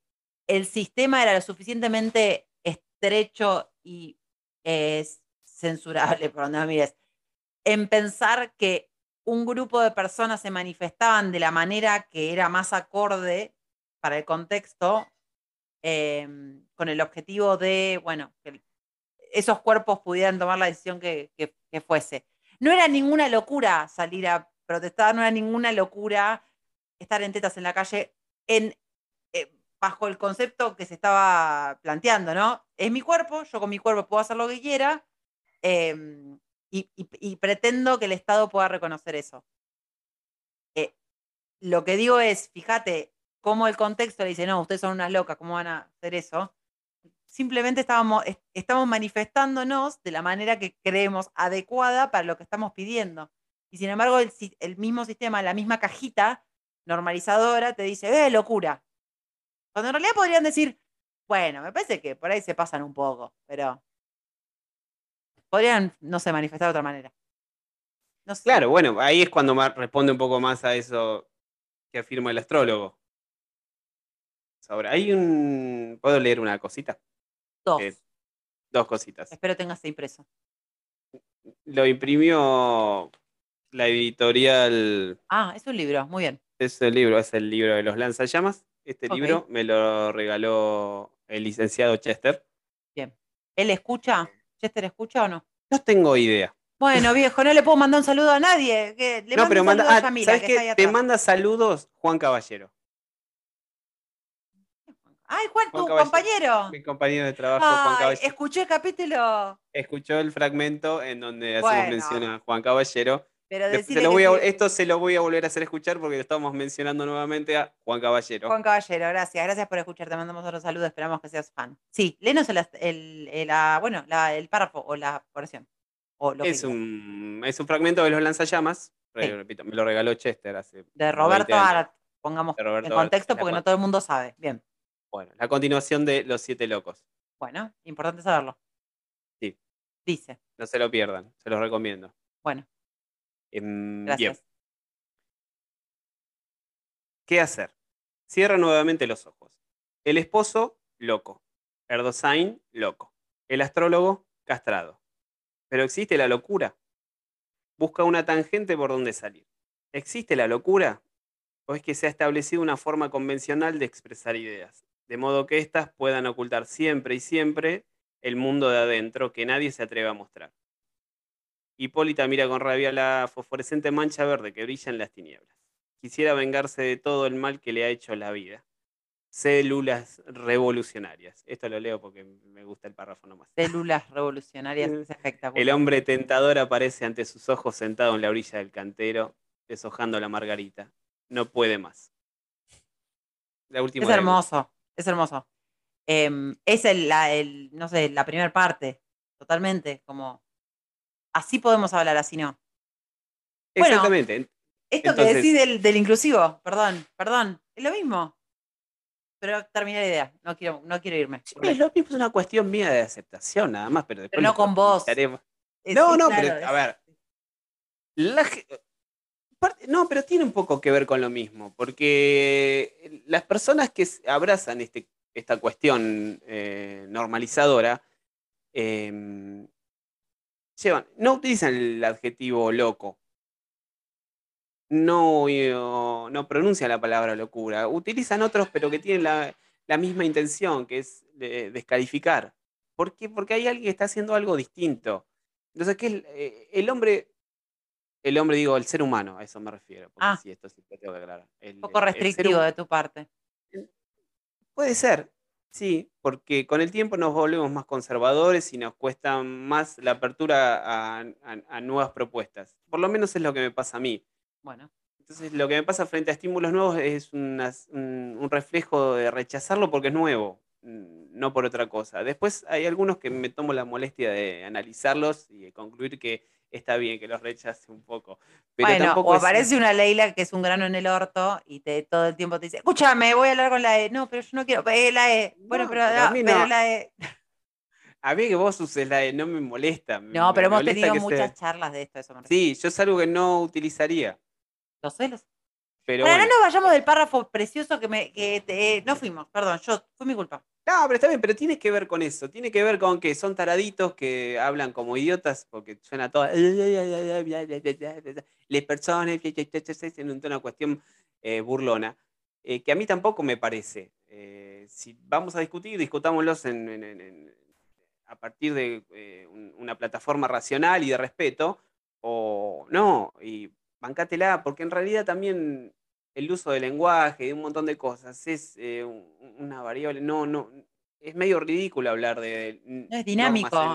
el sistema era lo suficientemente estrecho y eh, censurable, por donde me mires, en pensar que un grupo de personas se manifestaban de la manera que era más acorde para el contexto, em, con el objetivo de, bueno, que esos cuerpos pudieran tomar la decisión que, fuese. No era ninguna locura salir a protestar, no era ninguna locura estar en tetas en la calle en, eh, bajo el concepto que se estaba planteando, ¿no? Es mi cuerpo, yo con mi cuerpo puedo hacer lo que quiera em, y, pretendo que el Estado pueda reconocer eso. Eh, lo que digo es, fíjate cómo el contexto le dice, no, ustedes son unas locas, ¿cómo van a hacer eso? Simplemente estábamos, es- estamos manifestándonos de la manera que creemos adecuada para lo que estamos pidiendo. Y sin embargo, el, el mismo sistema, la misma cajita normalizadora te dice, ¡eh, locura! Cuando en realidad podrían decir, bueno, me parece que por ahí se pasan un poco, pero podrían, no sé, manifestar de otra manera. No sé. Claro, bueno, ahí es cuando responde un poco más a eso que afirma el astrólogo. Sobre, hay un. ¿Puedo leer una cosita? Dos. eh, Dos cositas. Espero tengas impreso. Lo imprimió la editorial. Ah, es un libro, muy bien. Es el libro, es el libro de los lanzallamas. Este libro me lo regaló el licenciado Chester. ¿Él escucha? ¿Chester escucha o no? No tengo idea. Bueno, viejo, no le puedo mandar un saludo a nadie. que le no, mando pero un manda. a ah, Yamila, ¿Sabes que Te atrás. manda saludos Juan Caballero, Ay, Juan, Juan tu Caballero. compañero. mi compañero de trabajo, Juan Caballero. escuché el capítulo. Escuchó el fragmento en donde hacemos mención a Juan Caballero. Pero decirle se voy a- esto se lo voy a volver a hacer escuchar porque lo estamos mencionando nuevamente a Juan Caballero. Juan Caballero, gracias. Gracias por escuchar. Te mandamos otro saludo. Esperamos que seas fan. Sí, léenos el, el- el- la- bueno, la- el párrafo o la oración. O lo que es, un, es un fragmento de los lanzallamas. Sí. Repito, me lo regaló Chester hace. De Roberto 20 años. Art. Pongamos De Roberto en contexto porque no todo el mundo sabe. Bien. Bueno, la continuación de Los Siete Locos. Bueno, importante saberlo. Sí. Dice. No se lo pierdan, se los recomiendo. Bueno, gracias. Bien, ¿qué hacer? Cierra nuevamente los ojos. El esposo, loco. Erdosain, loco. El astrólogo, castrado. Pero existe la locura. Busca una tangente por donde salir. ¿Existe la locura? ¿O es que se ha establecido una forma convencional de expresar ideas? De modo que éstas puedan ocultar siempre y siempre el mundo de adentro que nadie se atreve a mostrar. Hipólita mira con rabia la fosforescente mancha verde que brilla en las tinieblas. Quisiera vengarse de todo el mal que le ha hecho la vida. Células revolucionarias. Esto lo leo porque me gusta el párrafo nomás. Células revolucionarias. Es espectacular. El hombre tentador aparece ante sus ojos sentado en la orilla del cantero, deshojando la margarita. No puede más. La última. Es hermoso, es hermoso. Em, es el, la, el, no sé, la primera parte, totalmente, como así podemos hablar, así no. Bueno, Exactamente. Esto Entonces- que decís del, del inclusivo, perdón, perdón, es lo mismo. Pero terminé la idea, no quiero, no quiero irme. Es lo mismo, es una cuestión mía de aceptación, nada más, pero después. Pero no con vos. Es- No, no, claro, pero, a ver. La No, pero tiene un poco que ver con lo mismo, porque las personas que abrazan este, esta cuestión eh, normalizadora em, llevan, no utilizan el adjetivo loco, no, no pronuncian la palabra locura, utilizan otros pero que tienen la, misma intención, que es descalificar. ¿Por qué? Porque hay alguien que está haciendo algo distinto. Entonces, ¿qué es eh, el hombre el hombre, digo, el ser humano, a eso me refiero. ah. sí, esto sí tengo que aclarar. Un poco restrictivo de tu parte. Puede ser, sí, porque con el tiempo nos volvemos más conservadores y nos cuesta más la apertura a, nuevas propuestas. Por lo menos es lo que me pasa a mí. Bueno. Entonces, lo que me pasa frente a estímulos nuevos es un, un reflejo de rechazarlo porque es nuevo, no por otra cosa. Después hay algunos que me tomo la molestia de analizarlos y de concluir que está bien que los rechace un poco. Pero bueno, o aparece una Leila que es un grano en el orto y te, todo el tiempo te dice, escúchame, voy a hablar con la E. No, pero yo no quiero, eh, la E. Bueno, pero, a mí no. la E. A mí que vos uses la E no me molesta. No, pero hemos tenido muchas charlas de esto. Eso sí, yo es algo que no utilizaría. Lo sé, Pero no nos vayamos del párrafo precioso que me que no fuimos, perdón, yo fue mi culpa. No, pero está bien, pero tiene que ver con eso. Tiene que ver con que son taraditos que hablan como idiotas porque suena todo. Les personas en una cuestión eh, burlona. Eh, que a mí tampoco me parece. Eh, si vamos a discutir, discutámoslos a partir de una plataforma racional y de respeto. O no, y bancátela, porque en realidad también el uso del lenguaje, y un montón de cosas, es eh, una variable, no, no, es medio ridículo hablar de... No es dinámico.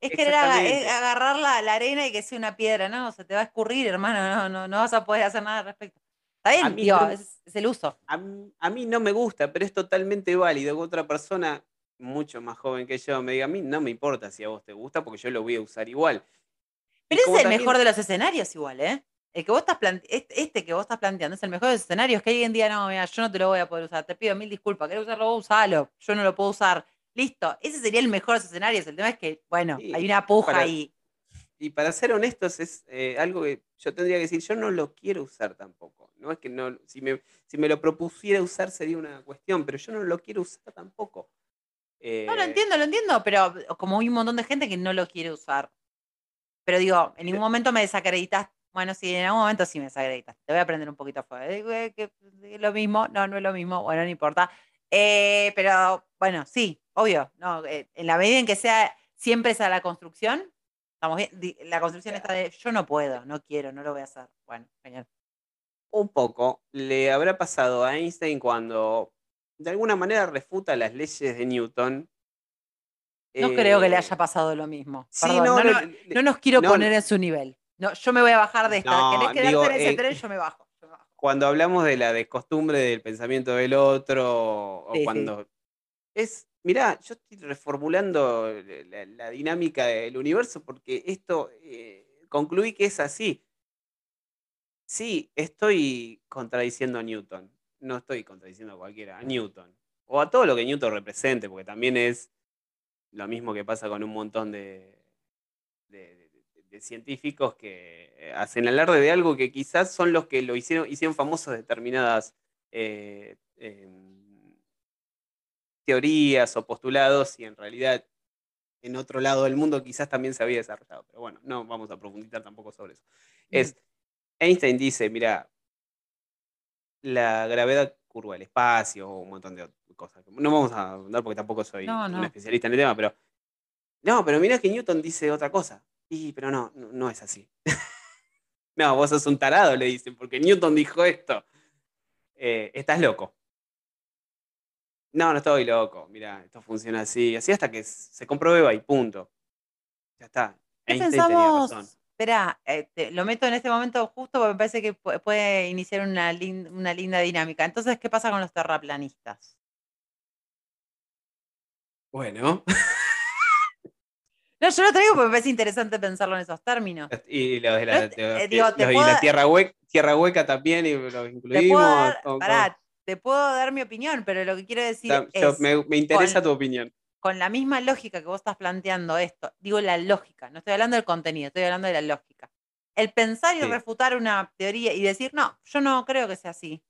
Es querer agarrar la, arena y que sea una piedra, no, se te va a escurrir, hermano, no, no, vas a poder hacer nada al respecto. Está bien, es, el uso. A, a, mí no me gusta, pero es totalmente válido que otra persona mucho más joven que yo me diga, a mí no me importa si a vos te gusta, porque yo lo voy a usar igual. Pero es el mejor de los escenarios igual, ¿eh? El que vos estás este que vos estás planteando es el mejor de los escenarios, que alguien diga, no, mira, yo no te lo voy a poder usar, te pido mil disculpas, ¿querés usarlo vos? Usalo, yo no lo puedo usar. Listo, ese sería el mejor de los escenarios. El tema es que, bueno, hay una puja ahí. Y para ser honestos, es eh, algo que yo tendría que decir, yo no lo quiero usar tampoco. No es que no, si me, si me lo propusiera usar sería una cuestión, pero yo no lo quiero usar tampoco. no, lo eh, entiendo, lo entiendo, pero como hay un montón de gente que no lo quiere usar. Pero digo, en ningún momento me desacreditaste bueno, sí, en algún momento sí me desacreditas. Te voy a aprender un poquito fuera. que es lo mismo, no, no es lo mismo, bueno, no importa. Eh, pero bueno, sí, obvio, no, eh, en la medida en que sea siempre esa la construcción, estamos bien, la construcción está de yo no puedo, no quiero, no lo voy a hacer. Bueno, genial. Un poco le habrá pasado a Einstein cuando de alguna manera refuta las leyes de Newton. No creo que le eh, haya pasado lo mismo. no, no, nos quiero poner en su nivel. No, yo me voy a bajar de esta. No, ¿Querés quedarte en ese eh, tren? Yo me bajo, Cuando hablamos de la descostumbre del pensamiento del otro, o cuando. Es. Mirá, yo estoy reformulando la, dinámica del universo porque esto eh, concluí que es así. Sí, estoy contradiciendo a Newton. No estoy contradiciendo a cualquiera, a Newton. O a todo lo que Newton represente, porque también es lo mismo que pasa con un montón de científicos que eh, hacen alarde de algo que quizás son los que lo hicieron, hicieron famosos determinadas eh, em, teorías o postulados y en realidad en otro lado del mundo quizás también se había desarrollado. Pero bueno, no vamos a profundizar tampoco sobre eso. Es, Einstein dice, mira, la gravedad curva el espacio, o un montón de cosas. No vamos a hablar porque tampoco soy un especialista en el tema, pero no, pero mira que Newton dice otra cosa. Y, pero no, no, es así. no, vos sos un tarado, le dicen, porque Newton dijo esto. Eh, estás loco. No, no estoy loco. Mira, esto funciona así. Así hasta que se comprueba y punto. Ya está. ¿Qué pensamos? Espera, eh, lo meto en este momento justo porque me parece que puede iniciar una, una linda dinámica. Entonces, ¿qué pasa con los terraplanistas? Bueno. No, yo lo traigo porque me parece interesante pensarlo en esos términos. Y los de la, eh, la tierra, hueca, tierra hueca también, y los incluimos. Te puedo, dar, mi opinión, pero lo que quiero decir es. Me, interesa tu opinión. Con la misma lógica que vos estás planteando esto, digo la lógica, no estoy hablando del contenido, estoy hablando de la lógica. el pensar y Sí. refutar una teoría y decir, no, yo no creo que sea así.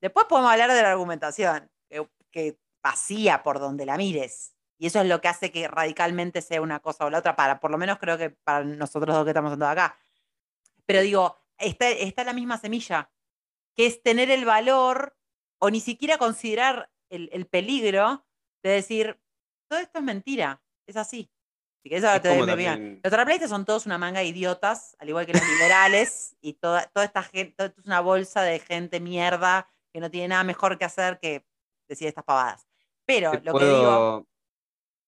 Después podemos hablar de la argumentación, que, que vacía por donde la mires. Y eso es lo que hace que radicalmente sea una cosa o la otra, para, por lo menos creo que para nosotros dos que estamos sentados acá. Pero digo, está, está la misma semilla, que es tener el valor o ni siquiera considerar el, el peligro de decir, todo esto es mentira, es así. Así que eso Es te también- Los terraplanistas son todos una manga de idiotas, al igual que los liberales, y toda, toda esta gente, toda- es una bolsa de gente mierda que no tiene nada mejor que hacer que decir estas pavadas. Pero Te lo que digo,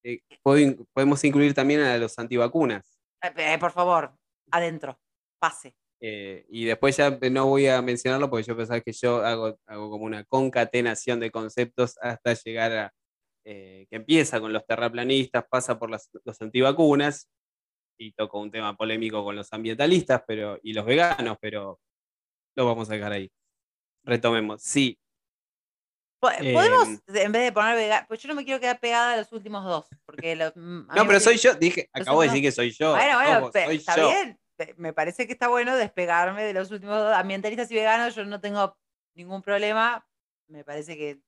eh, podemos incluir también a los antivacunas. eh, eh, por favor, adentro, pase. Eh, y después ya no voy a mencionarlo porque yo pensaba que yo hago, hago como una concatenación de conceptos hasta llegar a eh, que empieza con los terraplanistas, pasa por las- los antivacunas y toco un tema polémico con los ambientalistas pero, y los veganos, pero lo vamos a dejar ahí. Retomemos. Sí, Podemos, Em. en vez de poner vegano, pues yo no me quiero quedar pegada a los últimos dos, porque los, mm, no, pero soy yo, dije, acabo de decir que soy yo. Bueno, bueno, ojo, pe- soy está yo. bien. Me parece que está bueno despegarme de los últimos dos ambientalistas y veganos. Yo no tengo ningún problema. Me parece que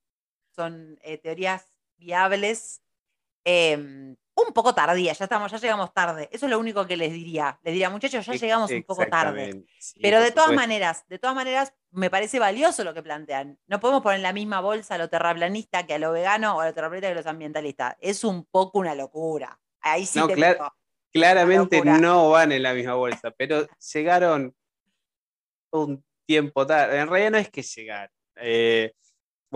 son eh, teorías viables. em, un poco tardías, ya estamos, ya llegamos tarde. Eso es lo único que les diría. Les diría, muchachos, ya llegamos un poco tarde. sí, Pero de todas maneras, de todas maneras, me parece valioso lo que plantean. No podemos poner en la misma bolsa a lo terraplanista que a lo vegano o a lo terraplanista que a los ambientalistas. Es un poco una locura. Ahí sí No, te clar- digo. Claramente no van en la misma bolsa, pero llegaron un tiempo tarde. En realidad no es que llegaron. Eh,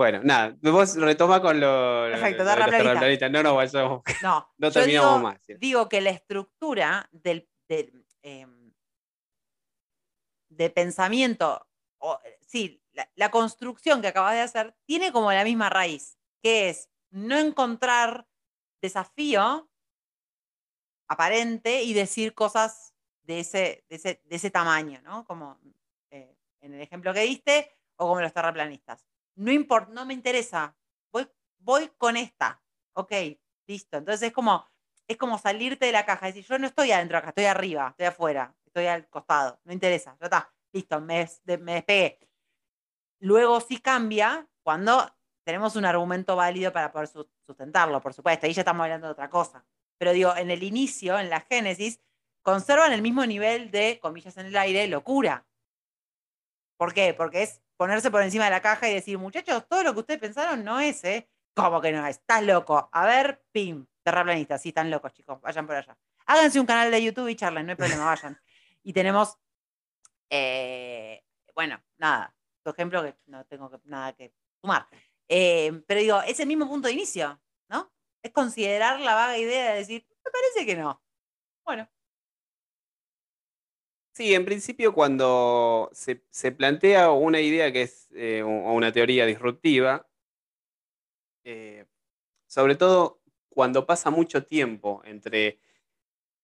bueno, nada, vos retoma con lo, Perfecto, lo. No nos vayamos. No, No terminamos digo, más, sí. Digo que la estructura del, del, em, de pensamiento, o, sí, la, la construcción que acabas de hacer tiene como la misma raíz, que es no encontrar desafío aparente y decir cosas de ese, de ese, de ese tamaño, ¿no? Como eh, en el ejemplo que diste, o como los terraplanistas. No, import, no me interesa, voy, voy con esta, ok, listo. Entonces es como, es como salirte de la caja, decir, yo no estoy adentro acá, estoy arriba, estoy afuera, estoy al costado, no interesa, ya está, listo, me, me despegué. Luego sí cambia cuando tenemos un argumento válido para poder su- sustentarlo, por supuesto, ahí ya estamos hablando de otra cosa. Pero digo, en el inicio, en la génesis, conservan el mismo nivel de, comillas en el aire, locura. ¿Por qué? Porque es ponerse por encima de la caja y decir, muchachos, todo lo que ustedes pensaron no es, ¿eh? ¿Cómo que no es? Estás loco. A ver, pim, terraplanistas, sí, están locos, chicos, vayan por allá. Háganse un canal de YouTube y charlen, no hay problema, vayan. Y tenemos, eh, bueno, nada, tu ejemplo que no tengo que- nada que sumar. Eh, pero digo, es el mismo punto de inicio, ¿no? Es considerar la vaga idea de decir, me parece que no. Bueno, Sí, en principio cuando se, se plantea una idea que es eh, o una teoría disruptiva, eh, sobre todo cuando pasa mucho tiempo entre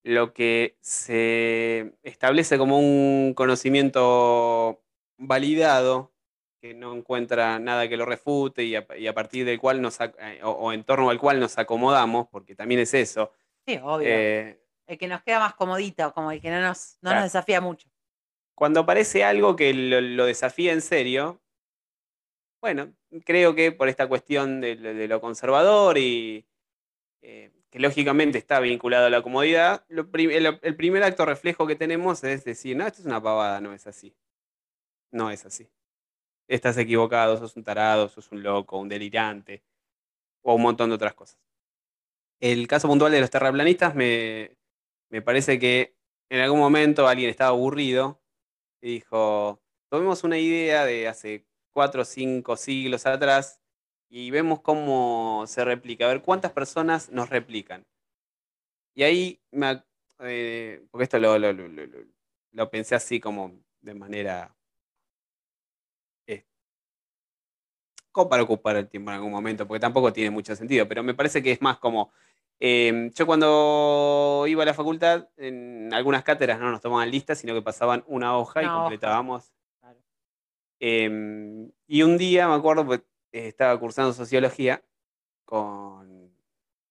lo que se establece como un conocimiento validado, que no encuentra nada que lo refute y a, y a partir del cual nos, eh, o, o en torno al cual nos acomodamos, porque también es eso. sí, obvio. eh, el que nos queda más comodito, como el que no nos, no Claro. nos desafía mucho. cuando aparece algo que lo, lo desafía en serio, bueno, creo que por esta cuestión de, lo- de lo conservador y eh, que lógicamente está vinculado a la comodidad, lo prim- el, el primer acto reflejo que tenemos es decir, no, esto es una pavada, no es así. No es así. Estás equivocado, sos un tarado, sos un loco, un delirante, o un montón de otras cosas. El caso puntual de los terraplanistas me, me parece que en algún momento alguien estaba aburrido y dijo, tomemos una idea de hace cuatro o cinco siglos atrás y vemos cómo se replica, a ver cuántas personas nos replican. Y ahí, me, eh, porque esto lo- lo- lo- lo pensé así como de manera... eh, como para ocupar el tiempo en algún momento, porque tampoco tiene mucho sentido, pero me parece que es más como... eh, yo cuando iba a la facultad, en algunas cátedras no nos tomaban listas, sino que pasaban una hoja y Una completábamos. Claro. Em, y un día me acuerdo, pues, estaba cursando sociología con,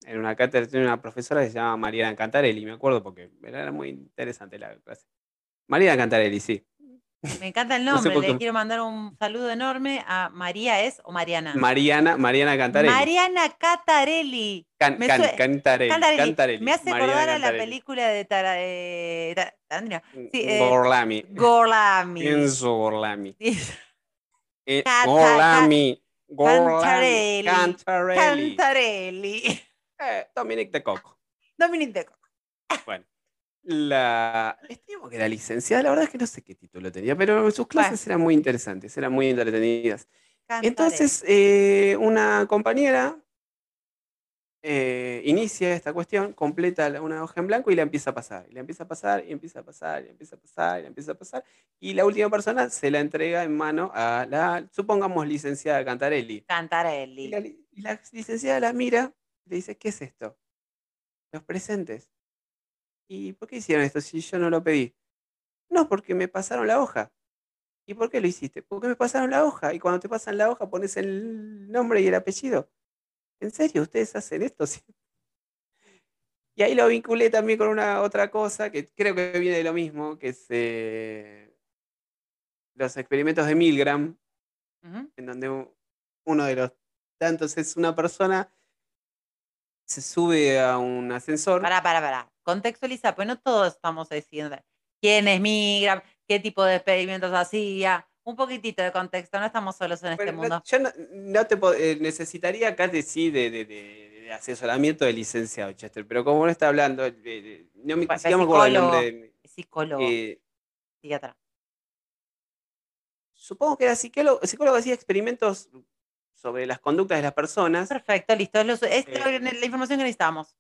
en una cátedra, tenía una profesora que se llama Mariana Cantarelli, me acuerdo porque era era muy interesante la clase. Mariana Cantarelli, sí. Me encanta el No sé nombre. Le quiero mandar un saludo enorme a María es o Mariana. Mariana, Mariana Cantarelli. Mariana Catarelli. Can- can- Cantarelli, Cantarelli. Cantarelli, Me hace Mariana acordar a la película de Tara, eh. Sí, eh, Gorlami. Gorlami. Enzo Gorlami. Sí. Eh, Cata- Gorlami. Gorlami. Cantarelli. Cantarelli. Cantarelli. Eh, Dominic de Coco. Dominic de Coco. Bueno. La estimo que era licenciada, la verdad es que no sé qué título tenía, pero sus clases eran muy interesantes, eran muy entretenidas. Entonces, eh, una compañera eh, inicia esta cuestión, completa la- una hoja en blanco y la empieza a pasar. Y la empieza a pasar, y empieza a pasar, y empieza a pasar, y empieza a pasar. Y la última persona se la entrega en mano a la, supongamos, licenciada Cantarelli. Y Cantarelli. la, y la licenciada la mira y le dice, ¿qué es esto? Los presentes. ¿Y por qué hicieron esto si yo no lo pedí? No, porque me pasaron la hoja. ¿Y por qué lo hiciste? Porque me pasaron la hoja. Y cuando te pasan la hoja pones el nombre y el apellido. ¿En serio? ¿Ustedes hacen esto? Sí. Y ahí lo vinculé también con una otra cosa que creo que viene de lo mismo, que es eh, los experimentos de Milgram, en donde uno de los tantos es una persona, se sube a un ascensor. Pará, pará, pará. Contextualiza, pues no todos estamos diciendo quiénes migran, qué tipo de experimentos hacía. Un poquitito de contexto, no estamos solos en este Bueno, no- mundo. yo no, no te eh, necesitaría acá sí de, de- de- de asesoramiento de licenciado, Chester, pero como no está hablando, eh, no me, me acuerdo el nombre de- Es psicólogo, eh, psiquiatra. supongo que era psicólogo, psicólogo hacía experimentos sobre las conductas de las personas. Perfecto, listo. Es, lo es Eh, la información que necesitamos.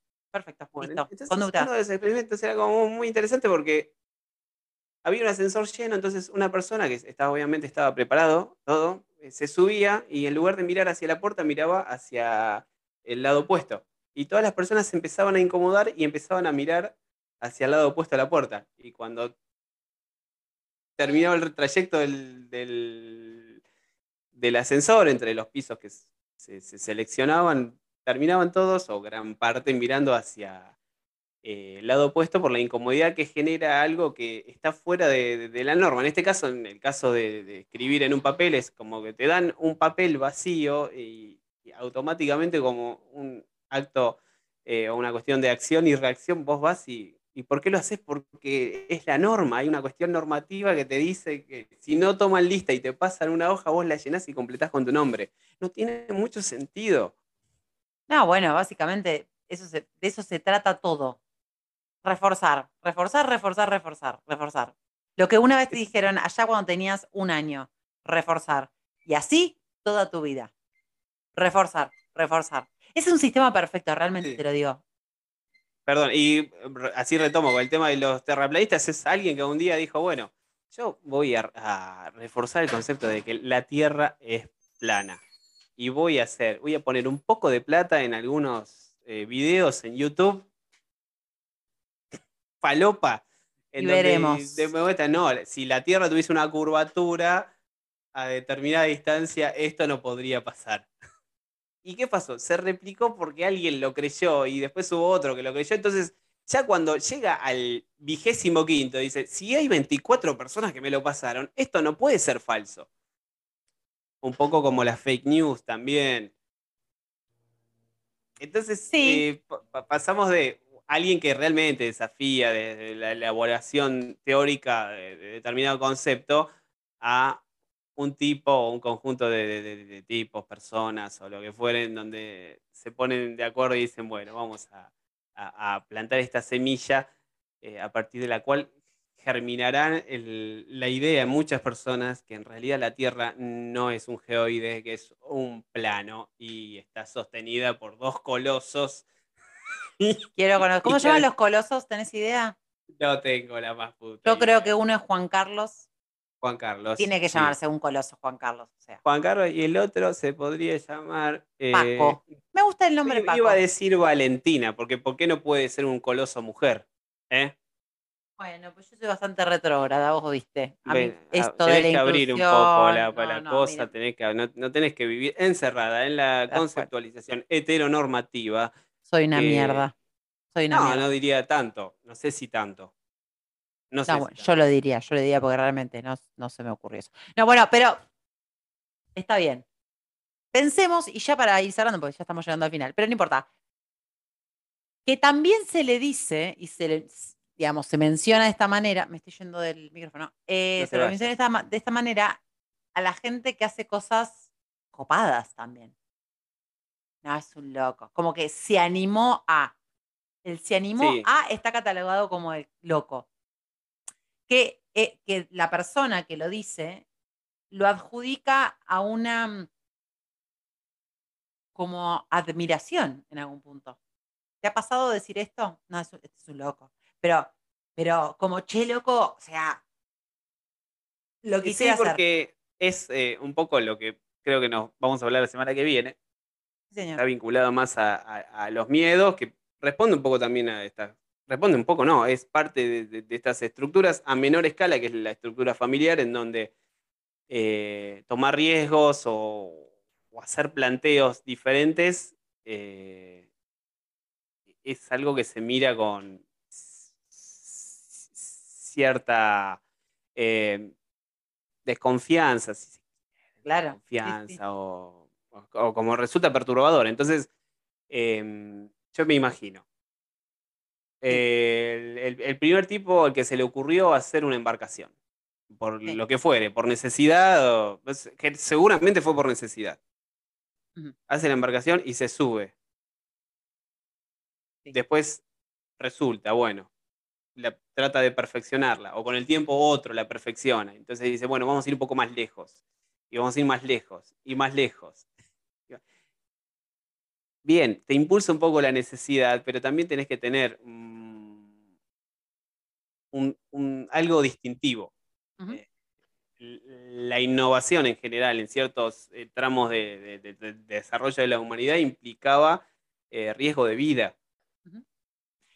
Perfecto, Bueno, listo. entonces Conducta. uno de esos experimentos era como muy interesante porque había un ascensor lleno, entonces una persona que estaba, obviamente estaba preparado, todo, eh, se subía y en lugar de mirar hacia la puerta, miraba hacia el lado opuesto. Y todas las personas se empezaban a incomodar y empezaban a mirar hacia el lado opuesto a la puerta. Y cuando terminaba el trayecto del, del, del ascensor entre los pisos que se, se seleccionaban, terminaban todos o gran parte mirando hacia eh, el lado opuesto por la incomodidad que genera algo que está fuera de, la norma. En este caso, en el caso de, escribir en un papel, es como que te dan un papel vacío y, y automáticamente como un acto eh, o una cuestión de acción y reacción, vos vas y, ¿y por qué lo haces? Porque es la norma, hay una cuestión normativa que te dice que si no toman lista y te pasan una hoja, vos la llenás y completás con tu nombre. No tiene mucho sentido. No, bueno, básicamente eso se- de eso se trata todo. Reforzar, reforzar, reforzar, reforzar, reforzar. Lo que una vez te dijeron allá cuando tenías un año, reforzar. Y así toda tu vida. Reforzar, reforzar. Es un sistema perfecto, realmente Sí. te lo digo. Perdón, y así retomo con el tema de los terraplanistas, es alguien que un día dijo, bueno, yo voy a, a reforzar el concepto de que la Tierra es plana. Y voy a hacer, voy a poner un poco de plata en algunos eh, videos en YouTube. Falopa. En Y donde veremos. de- muestra, no, si la Tierra tuviese una curvatura a determinada distancia, esto no podría pasar. ¿Y qué pasó? Se replicó porque alguien lo creyó y después hubo otro que lo creyó. Entonces, ya cuando llega al vigésimo quinto, dice, si hay 24 personas que me lo pasaron, esto no puede ser falso. Un poco como las fake news también. Entonces, Sí. eh, pa- pa- pasamos de alguien que realmente desafía desde la elaboración teórica de, de determinado concepto a un tipo o un conjunto de, de- de- de tipos, personas o lo que fueren, donde se ponen de acuerdo y dicen, bueno, vamos a, a- a plantar esta semilla eh, a partir de la cual germinará el- la idea en muchas personas que en realidad la Tierra no es un geoide, que es un plano y está sostenida por dos colosos. Quiero conocer. ¿Cómo llaman los colosos? ¿Tenés idea? No tengo la más puta. Yo creo que uno es Juan Carlos. Juan Carlos. Tiene que sí. llamarse un coloso Juan Carlos. O sea, Juan Carlos y el otro se podría llamar. eh, Paco. Me gusta el nombre iba Paco. a decir Valentina, porque ¿por qué no puede ser un coloso mujer? ¿Eh? Bueno, pues yo soy bastante retrógrada, vos viste. A mí Ven, a- esto de tenés la que abrir un poco la, no, la no, cosa, mira. tenés que, no, no tenés que vivir encerrada en la acuerdo. conceptualización heteronormativa. Soy una que- mierda. Soy una No, mierda. no diría tanto, no sé si tanto. No, sé No, si bueno, yo lo diría, yo lo diría porque realmente no, no se me ocurrió eso. No, bueno, pero está bien. Pensemos, y ya para ir cerrando, porque ya estamos llegando al final, pero no importa. Que también se le dice, y se le, digamos, se menciona de esta manera, me estoy yendo del micrófono, eh, No se vayas. menciona de esta, ma- de esta manera a la gente que hace cosas copadas también. No, es un loco. Como que se animó a. El se animó Sí. a está catalogado como el loco. Que, eh, que la persona que lo dice lo adjudica a una mm, como admiración en algún punto. ¿Te ha pasado decir esto? No, es, un- este es un loco. Pero, pero como che loco, o sea, lo Y sí, hacer. porque es eh, un poco lo que creo que nos vamos a hablar la semana que viene. Sí, señor. Está vinculado más a, a- a los miedos, que responde un poco también a estas. Responde un poco, no, es parte de, de- de estas estructuras a menor escala, que es la estructura familiar, en donde eh, tomar riesgos o, o hacer planteos diferentes eh, es algo que se mira con cierta eh, desconfianza, si se quiere, Claro, sí, sí. Confianza O, o- o como resulta perturbador. Entonces, em, yo me imagino. El, el- el primer tipo al que se le ocurrió hacer una embarcación, por Sí. lo que fuere, por necesidad, o- pues, que seguramente fue por necesidad. Hace la embarcación y se sube. Después resulta, bueno, la, trata de perfeccionarla, o con el tiempo otro la perfecciona. Entonces dice, bueno, vamos a ir un poco más lejos, y vamos a ir más lejos, y más lejos. Bien, te impulsa un poco la necesidad, pero también tenés que tener un- un- algo distintivo. Eh, la innovación en general en ciertos eh, tramos de, de- de- de desarrollo de la humanidad implicaba eh, riesgo de vida.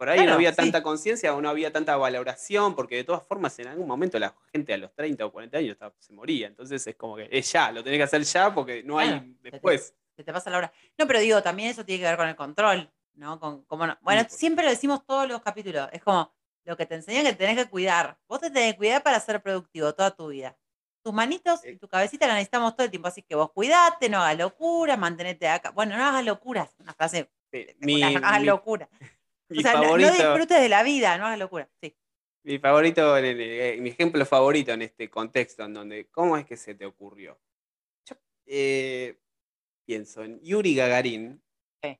Por ahí Claro, no había sí. tanta conciencia o no había tanta valoración, porque de todas formas en algún momento la gente a los 30 o 40 años se moría. Entonces es como que es ya, lo tenés que hacer ya porque no Claro, hay después. se te pasa la hora. No, pero digo, también eso tiene que ver con el control, ¿no? Con cómo no- Bueno, Sí, siempre lo decimos todos los capítulos. Es como lo que te enseñan que te tenés que cuidar. Vos te tenés que cuidar para ser productivo toda tu vida. Tus manitos y Eh. tu cabecita la necesitamos todo el tiempo. Así que vos cuidate, no hagas locuras, mantenete acá. Bueno, no hagas locuras. Una frase Sí, mi, no hagas mi- locura. Mi O sea, no- disfrutes de la vida, no hagas locura. Sí. mi favorito, en el- eh, mi ejemplo favorito en este contexto, en donde, ¿cómo es que se te ocurrió? Yo eh, pienso en Yuri Gagarin, Sí.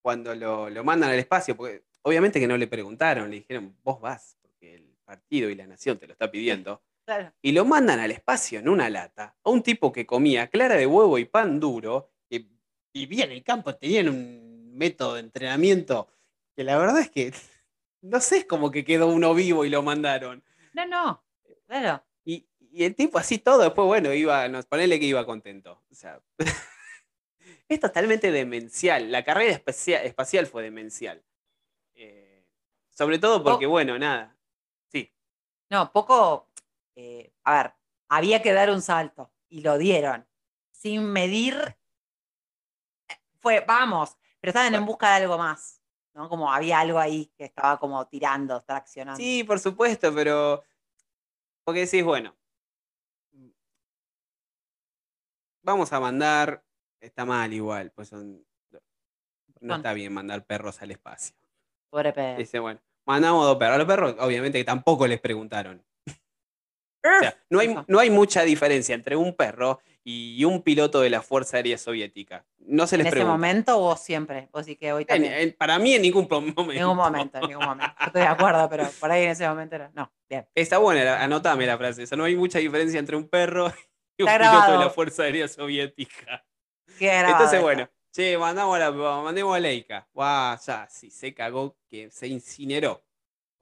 cuando lo, lo mandan al espacio, porque obviamente que no le preguntaron, le dijeron, vos vas, porque el partido y la nación te lo está pidiendo. Claro. y lo mandan al espacio en una lata a un tipo que comía clara de huevo y pan duro, que vivía en el campo, tenían un método de entrenamiento que la verdad es que no sé, es como que quedó uno vivo y lo mandaron. No, no. Claro. Y, y el tipo así todo, después, bueno, iba, nos ponele que iba contento. O sea, es totalmente demencial. La carrera espacial, espacial fue demencial. Eh, sobre todo porque, Oh. bueno, nada. Sí, No, poco. eh, a ver, había que dar un salto y lo dieron. Sin medir. eh, Fue, vamos, pero estaban en busca de algo más. ¿No? Como había algo ahí que estaba como tirando, traccionando. Sí, por supuesto, pero. Porque decís, bueno. Vamos a mandar. Está mal igual, pues son. No está bien mandar perros al espacio. Pobre perro. Dice, bueno, mandamos dos perros. A los perros, obviamente, que tampoco les preguntaron. O sea, no hay, no hay mucha diferencia entre un perro y un piloto de la Fuerza Aérea Soviética. No se ¿En les ese pregunta. momento o siempre? Vos sí que hoy En- también. en- para mí, en ningún momento. En ningún momento, en ningún momento. Yo estoy de acuerdo, pero por ahí en ese momento era. No, bien. Está buena, la- anotame la frase. esa. no hay mucha diferencia entre un perro y un Está piloto de la. Fuerza Aérea Soviética. Entonces, esto. bueno, che, mandamos a la, mandemos a Leica. Guau, ya, sí, se cagó, que se incineró.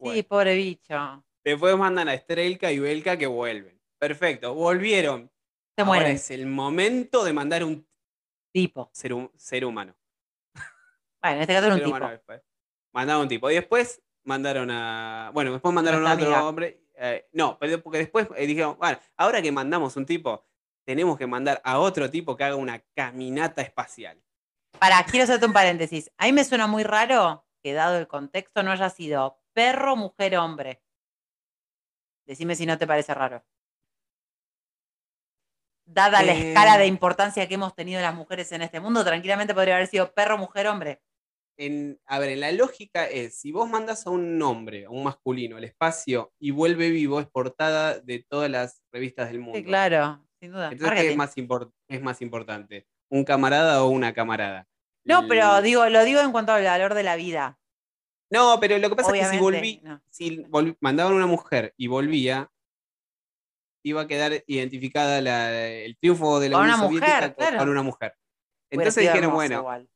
Sí, pobre bicho. Después mandan a Strelka y Belka que vuelven. Perfecto, volvieron. Se Ahora mueren. es el momento de mandar un Tipo. ser, ser humano. Bueno, en este caso era un tipo. después. Mandaron un tipo. Y después mandaron a. Bueno, después mandaron a otro amiga. hombre. eh, no, pero porque después eh, dijeron, bueno, ahora que mandamos un tipo, tenemos que mandar a otro tipo que haga una caminata espacial. Para, quiero hacerte un paréntesis. A mí me suena muy raro que, dado el contexto, no haya sido perro, mujer, hombre. Decime si no te parece raro. Dada la escala de Eh. importancia que hemos tenido las mujeres en este mundo, tranquilamente podría haber sido perro, mujer, hombre. En, a ver, en la lógica es, si vos mandas a un hombre, a un masculino, al espacio y vuelve vivo, es portada de todas las revistas del mundo. Sí, claro, sin duda. Entonces, ¿qué es más, es más importante? ¿Un camarada o una camarada? No, pero digo, lo digo en cuanto al valor de la vida. No, pero lo que pasa es que si, volví, no. si volví- mandaban una mujer y volvía, iba a quedar identificada la- el triunfo de la Unión una Soviética mujer, con, claro. con una mujer. Entonces dijeron, bueno, igual.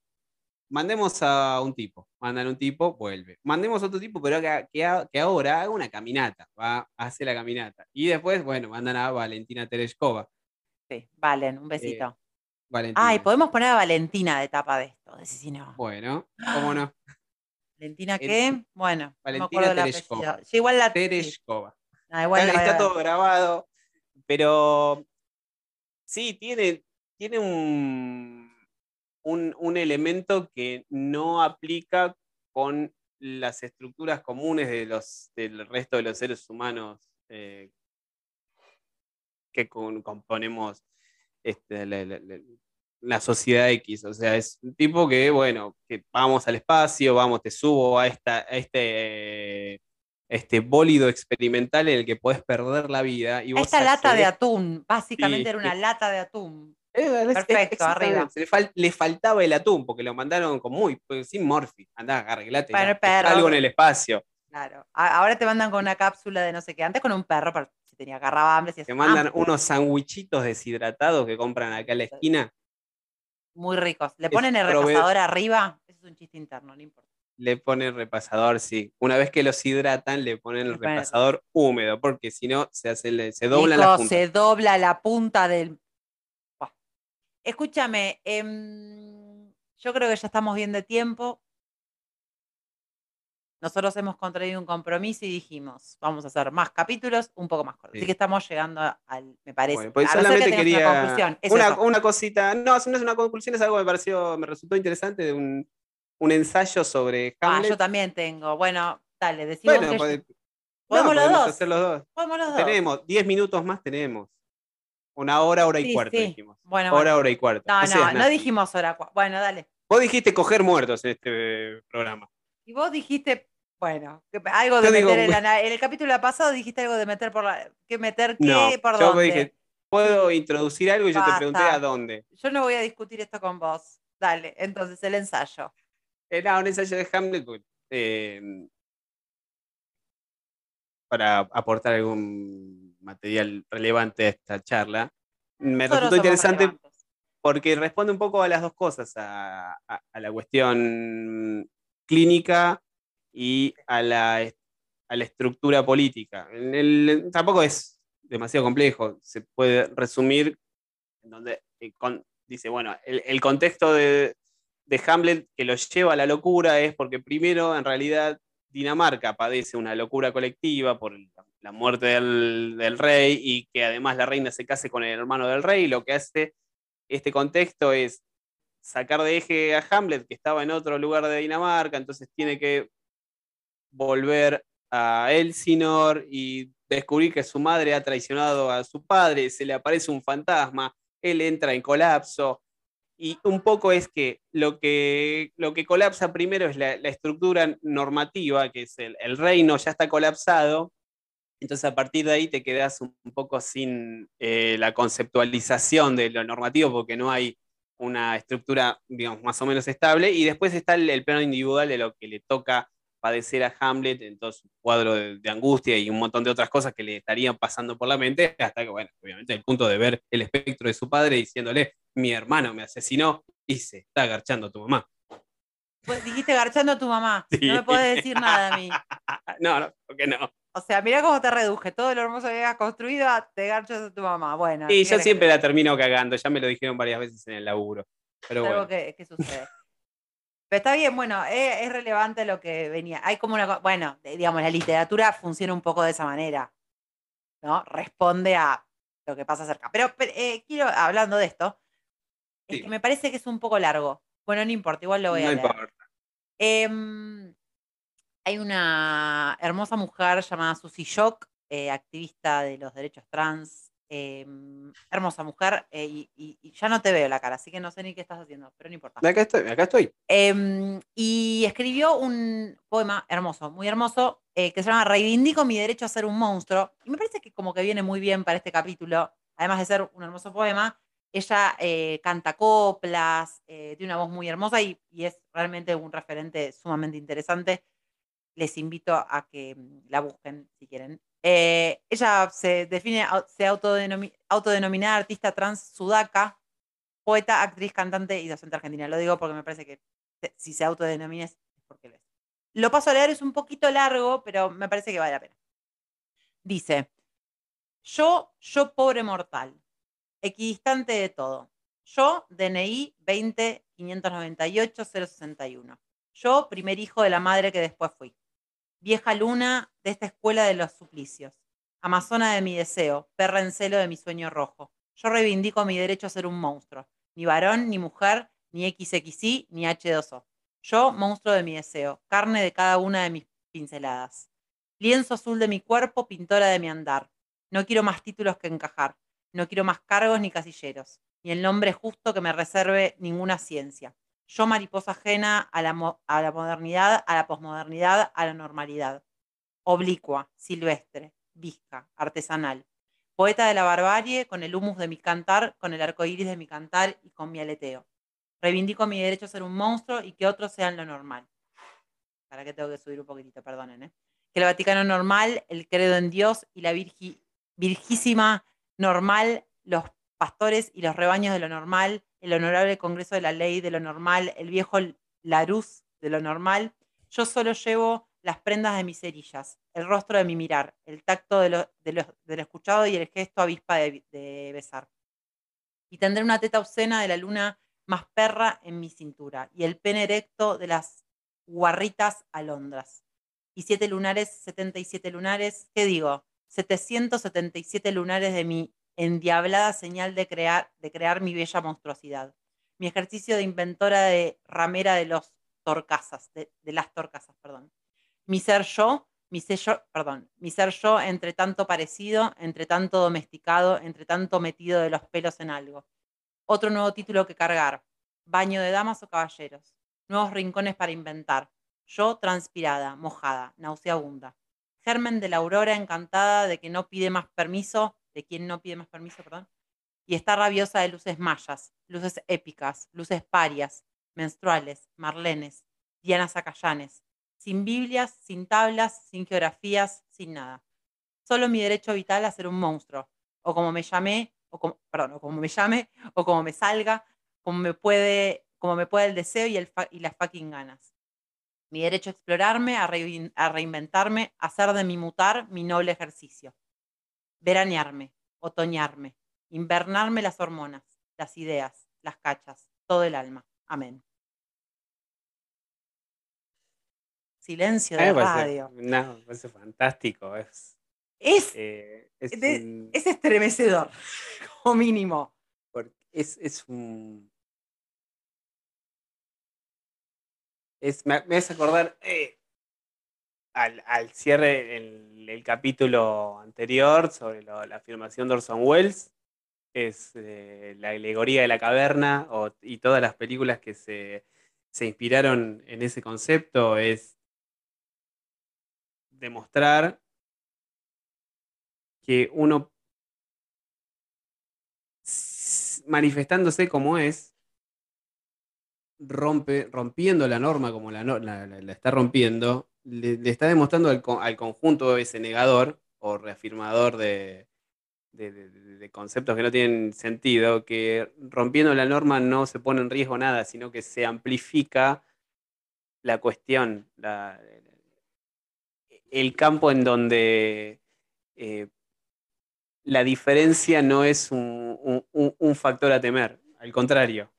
mandemos a un tipo, mandan un tipo, vuelve. Mandemos a otro tipo, pero que, que que ahora haga una caminata, va, hace la caminata. Y después, bueno, mandan a Valentina Tereshkova. Sí, Valen, un besito. Valentina. Ay, podemos poner a Valentina de tapa de esto. Decí si no. Bueno, ¿cómo no? ¿Valentina El- qué? Bueno, no me Valentina del Tereshkova. Yo igual la. Tereshkova. Ah, igual está, la todo grabado, pero sí, tiene, tiene un, un, un elemento que no aplica con las estructuras comunes de los, del resto de los seres humanos eh, que con- componemos este, la, la- la- sociedad X. O sea, es un tipo que, bueno, que vamos al espacio, vamos, te subo a, esta, a este, este bólido experimental en el que podés perder la vida. Y vos Esta lata de atún, básicamente Sí. era una lata de atún. Es- es- Perfecto, arriba. Le, fal- le faltaba el atún porque lo mandaron con muy, pues, sin Morphy. Andá, arreglate. perro. algo en el espacio. Claro. Ahora te mandan con una cápsula de no sé qué. Antes con un perro, para si tenía agarraba hambre. Si Te mandan unos sandwichitos deshidratados que compran acá en la esquina. Muy ricos. ¿Le ponen el prove- repasador arriba? Eso es un chiste interno, no importa. Le ponen repasador, sí. Una vez que los hidratan, le ponen el repasador húmedo, porque si no, se, hace, se doblan Nico, las puntas. se dobla la punta del. Buah. Escúchame, em, yo creo que ya estamos bien de tiempo. Nosotros hemos contraído un compromiso y dijimos, vamos a hacer más capítulos, un poco más cortos. Así Sí. que estamos llegando al, me parece. Bueno, pues a ser que solamente tengas una quería conclusión. Es una, cosita, no, no es una conclusión, es algo que me pareció, me resultó interesante de un, un ensayo sobre Ah, Hamlet. yo también tengo. Bueno, dale, decimos bueno, que no, podemos los dos. hacer los dos. podemos los dos. Tenemos, 10 minutos más tenemos. Una hora, hora y Sí, cuarto sí. dijimos. Bueno, hora, bueno. hora y cuarto. No, no, no dijimos hora. Bueno, dale. Vos dijiste coger muertos en este programa. Y vos dijiste, bueno, que- algo de Yo digo- meter en, la en el capítulo pasado dijiste algo de meter por la. ¿Qué meter qué? No, ¿Por yo dónde? dije, puedo introducir algo y yo te pregunté a dónde. Yo no voy a discutir esto con vos. Dale, entonces el ensayo. Era un ensayo de Hamlet eh, para aportar algún material relevante a esta charla. Me Nosotros resultó interesante relevantes. porque responde un poco a las dos cosas, a, a- a la cuestión clínica y a la, a la estructura política. Tampoco es demasiado complejo, se puede resumir en donde eh, dice, bueno, el, el contexto de, de Hamlet que lo lleva a la locura es porque primero en realidad Dinamarca padece una locura colectiva por la muerte del, del rey y que además la reina se case con el hermano del rey, lo que hace este contexto es sacar de eje a Hamlet, que estaba en otro lugar de Dinamarca, entonces tiene que volver a Elsinor y descubrir que su madre ha traicionado a su padre, se le aparece un fantasma, él entra en colapso. Y un poco es que lo que, lo que colapsa primero es la, estructura normativa, que es el, reino ya está colapsado, entonces a partir de ahí te quedas un, poco sin eh, la conceptualización de lo normativo porque no hay una estructura, digamos, más o menos estable. Y después está el plano individual de lo que le toca padecer a Hamlet en todo su cuadro de, de angustia y un montón de otras cosas que le estarían pasando por la mente, hasta que, bueno, obviamente el punto de ver el espectro de su padre diciéndole, mi hermano me asesinó y se está agarchando a tu mamá. Vos dijiste garchando a tu mamá. Sí. No me podés decir nada a mí. No, no, ¿por qué no? O sea, mirá cómo te reduje. Todo lo hermoso que habías construido, a te garchas a tu mamá. Bueno. Y ¿qué yo que siempre la termino cagando, ya me lo dijeron varias veces en el laburo. Pero es algo bueno. que, que sucede. Pero está bien, bueno, es, es relevante lo que venía. Hay como una, bueno, de- digamos, la literatura funciona un poco de esa manera, ¿no? Responde a lo que pasa cerca. Pero, pero, eh, quiero, hablando de esto, es Sí. que me parece que es un poco largo. Bueno, no importa, igual lo voy a leer. importa. Em, hay una hermosa mujer llamada Susie Shock eh, activista de los derechos trans, em, hermosa mujer, eh, y, y- y ya no te veo la cara, así que no sé ni qué estás haciendo, pero no importa. Acá estoy, acá estoy. Em, y escribió un poema hermoso, muy hermoso, eh, que se llama Reivindico mi derecho a ser un monstruo. Y me parece que como que viene muy bien para este capítulo, además de ser un hermoso poema. Ella eh, canta coplas, eh, tiene una voz muy hermosa y, y es realmente un referente sumamente interesante. Les invito a que mm, la busquen si quieren. Eh, ella se define, se autodenomi- autodenomina artista trans sudaca, poeta, actriz, cantante y docente argentina. Lo digo porque me parece que si se autodenomina es porque lo es. Lo paso a leer, es un poquito largo, pero me parece que vale la pena. Dice, yo, yo pobre mortal, equidistante de todo. Yo, DNI 20 598 061. Yo, primer hijo de la madre que después fui. Vieja luna de esta escuela de los suplicios. Amazona de mi deseo, perra en celo de mi sueño rojo. Yo reivindico mi derecho a ser un monstruo. Ni varón, ni mujer, ni XXI, ni H2O. Yo, monstruo de mi deseo, carne de cada una de mis pinceladas. Lienzo azul de mi cuerpo, pintora de mi andar. No quiero más títulos que encajar. No quiero más cargos ni casilleros. Ni el nombre justo que me reserve ninguna ciencia. Yo, mariposa ajena a la, modernidad, a la posmodernidad, a la normalidad. Oblicua, silvestre, visca, artesanal. Poeta de la barbarie, con el humus de mi cantar, con el arco iris de mi cantar y con mi aleteo. Reivindico mi derecho a ser un monstruo y que otros sean lo normal. ¿Para qué tengo que subir un poquitito? Perdonen, ¿eh? Que el Vaticano normal, el credo en Dios y la virgi- virgísima normal, los pastores y los rebaños de lo normal, el honorable Congreso de la Ley de lo normal, el viejo Laruz de lo normal. Yo solo llevo las prendas de mis cerillas, el rostro de mi mirar, el tacto de lo, de lo- de lo escuchado y el gesto avispa de, de besar. Y tendré una teta obscena de la luna más perra en mi cintura y el pene erecto de las guarritas alondras. Y siete lunares, 77 lunares, ¿qué digo? 777 lunares de mi endiablada señal de crear, de crear mi bella monstruosidad. Mi ejercicio de inventora de ramera de los torcasas, de, las torcasas, perdón. Mi ser yo, mi perdón, mi ser yo entre tanto parecido, entre tanto domesticado, entre tanto metido de los pelos en algo. Otro nuevo título que cargar. Baño de damas o caballeros. Nuevos rincones para inventar. Yo transpirada, mojada, nauseabunda. Germen de la aurora encantada de que no pide más permiso, de quien no pide más permiso, perdón. Y está rabiosa de luces mayas, luces épicas, luces parias, menstruales, marlenes, dianas acayanes. Sin Biblias, sin tablas, sin geografías, sin nada. Solo mi derecho vital a ser un monstruo. O como me llamé, o como, perdón, o como me llame, o como me salga, como me puede, como me puede el deseo y, las fucking ganas. Mi derecho a explorarme, a, a reinventarme, a hacer de mi mutar mi noble ejercicio. Veranearme, otoñarme, invernarme las hormonas, las ideas, las cachas, todo el alma. Amén. Silencio de parece- radio. no, me parece fantástico. Es, Es, eh, es, de- un- es estremecedor, como mínimo. porque es, es un. Es, me, me hace acordar eh, al, cierre del el capítulo anterior sobre la afirmación de Orson Welles. Es eh, la alegoría de la caverna y todas las películas que se, se inspiraron en ese concepto. Es demostrar que uno manifestándose como es, rompe, rompiendo la norma como la- la- la está rompiendo, le, le está demostrando al, co- al conjunto ese negador o reafirmador de, de- de- de- de conceptos que no tienen sentido, que rompiendo la norma no se pone en riesgo nada, sino que se amplifica la cuestión, la- el campo en donde eh, la diferencia no es un, un- un- un factor a temer, al contrario.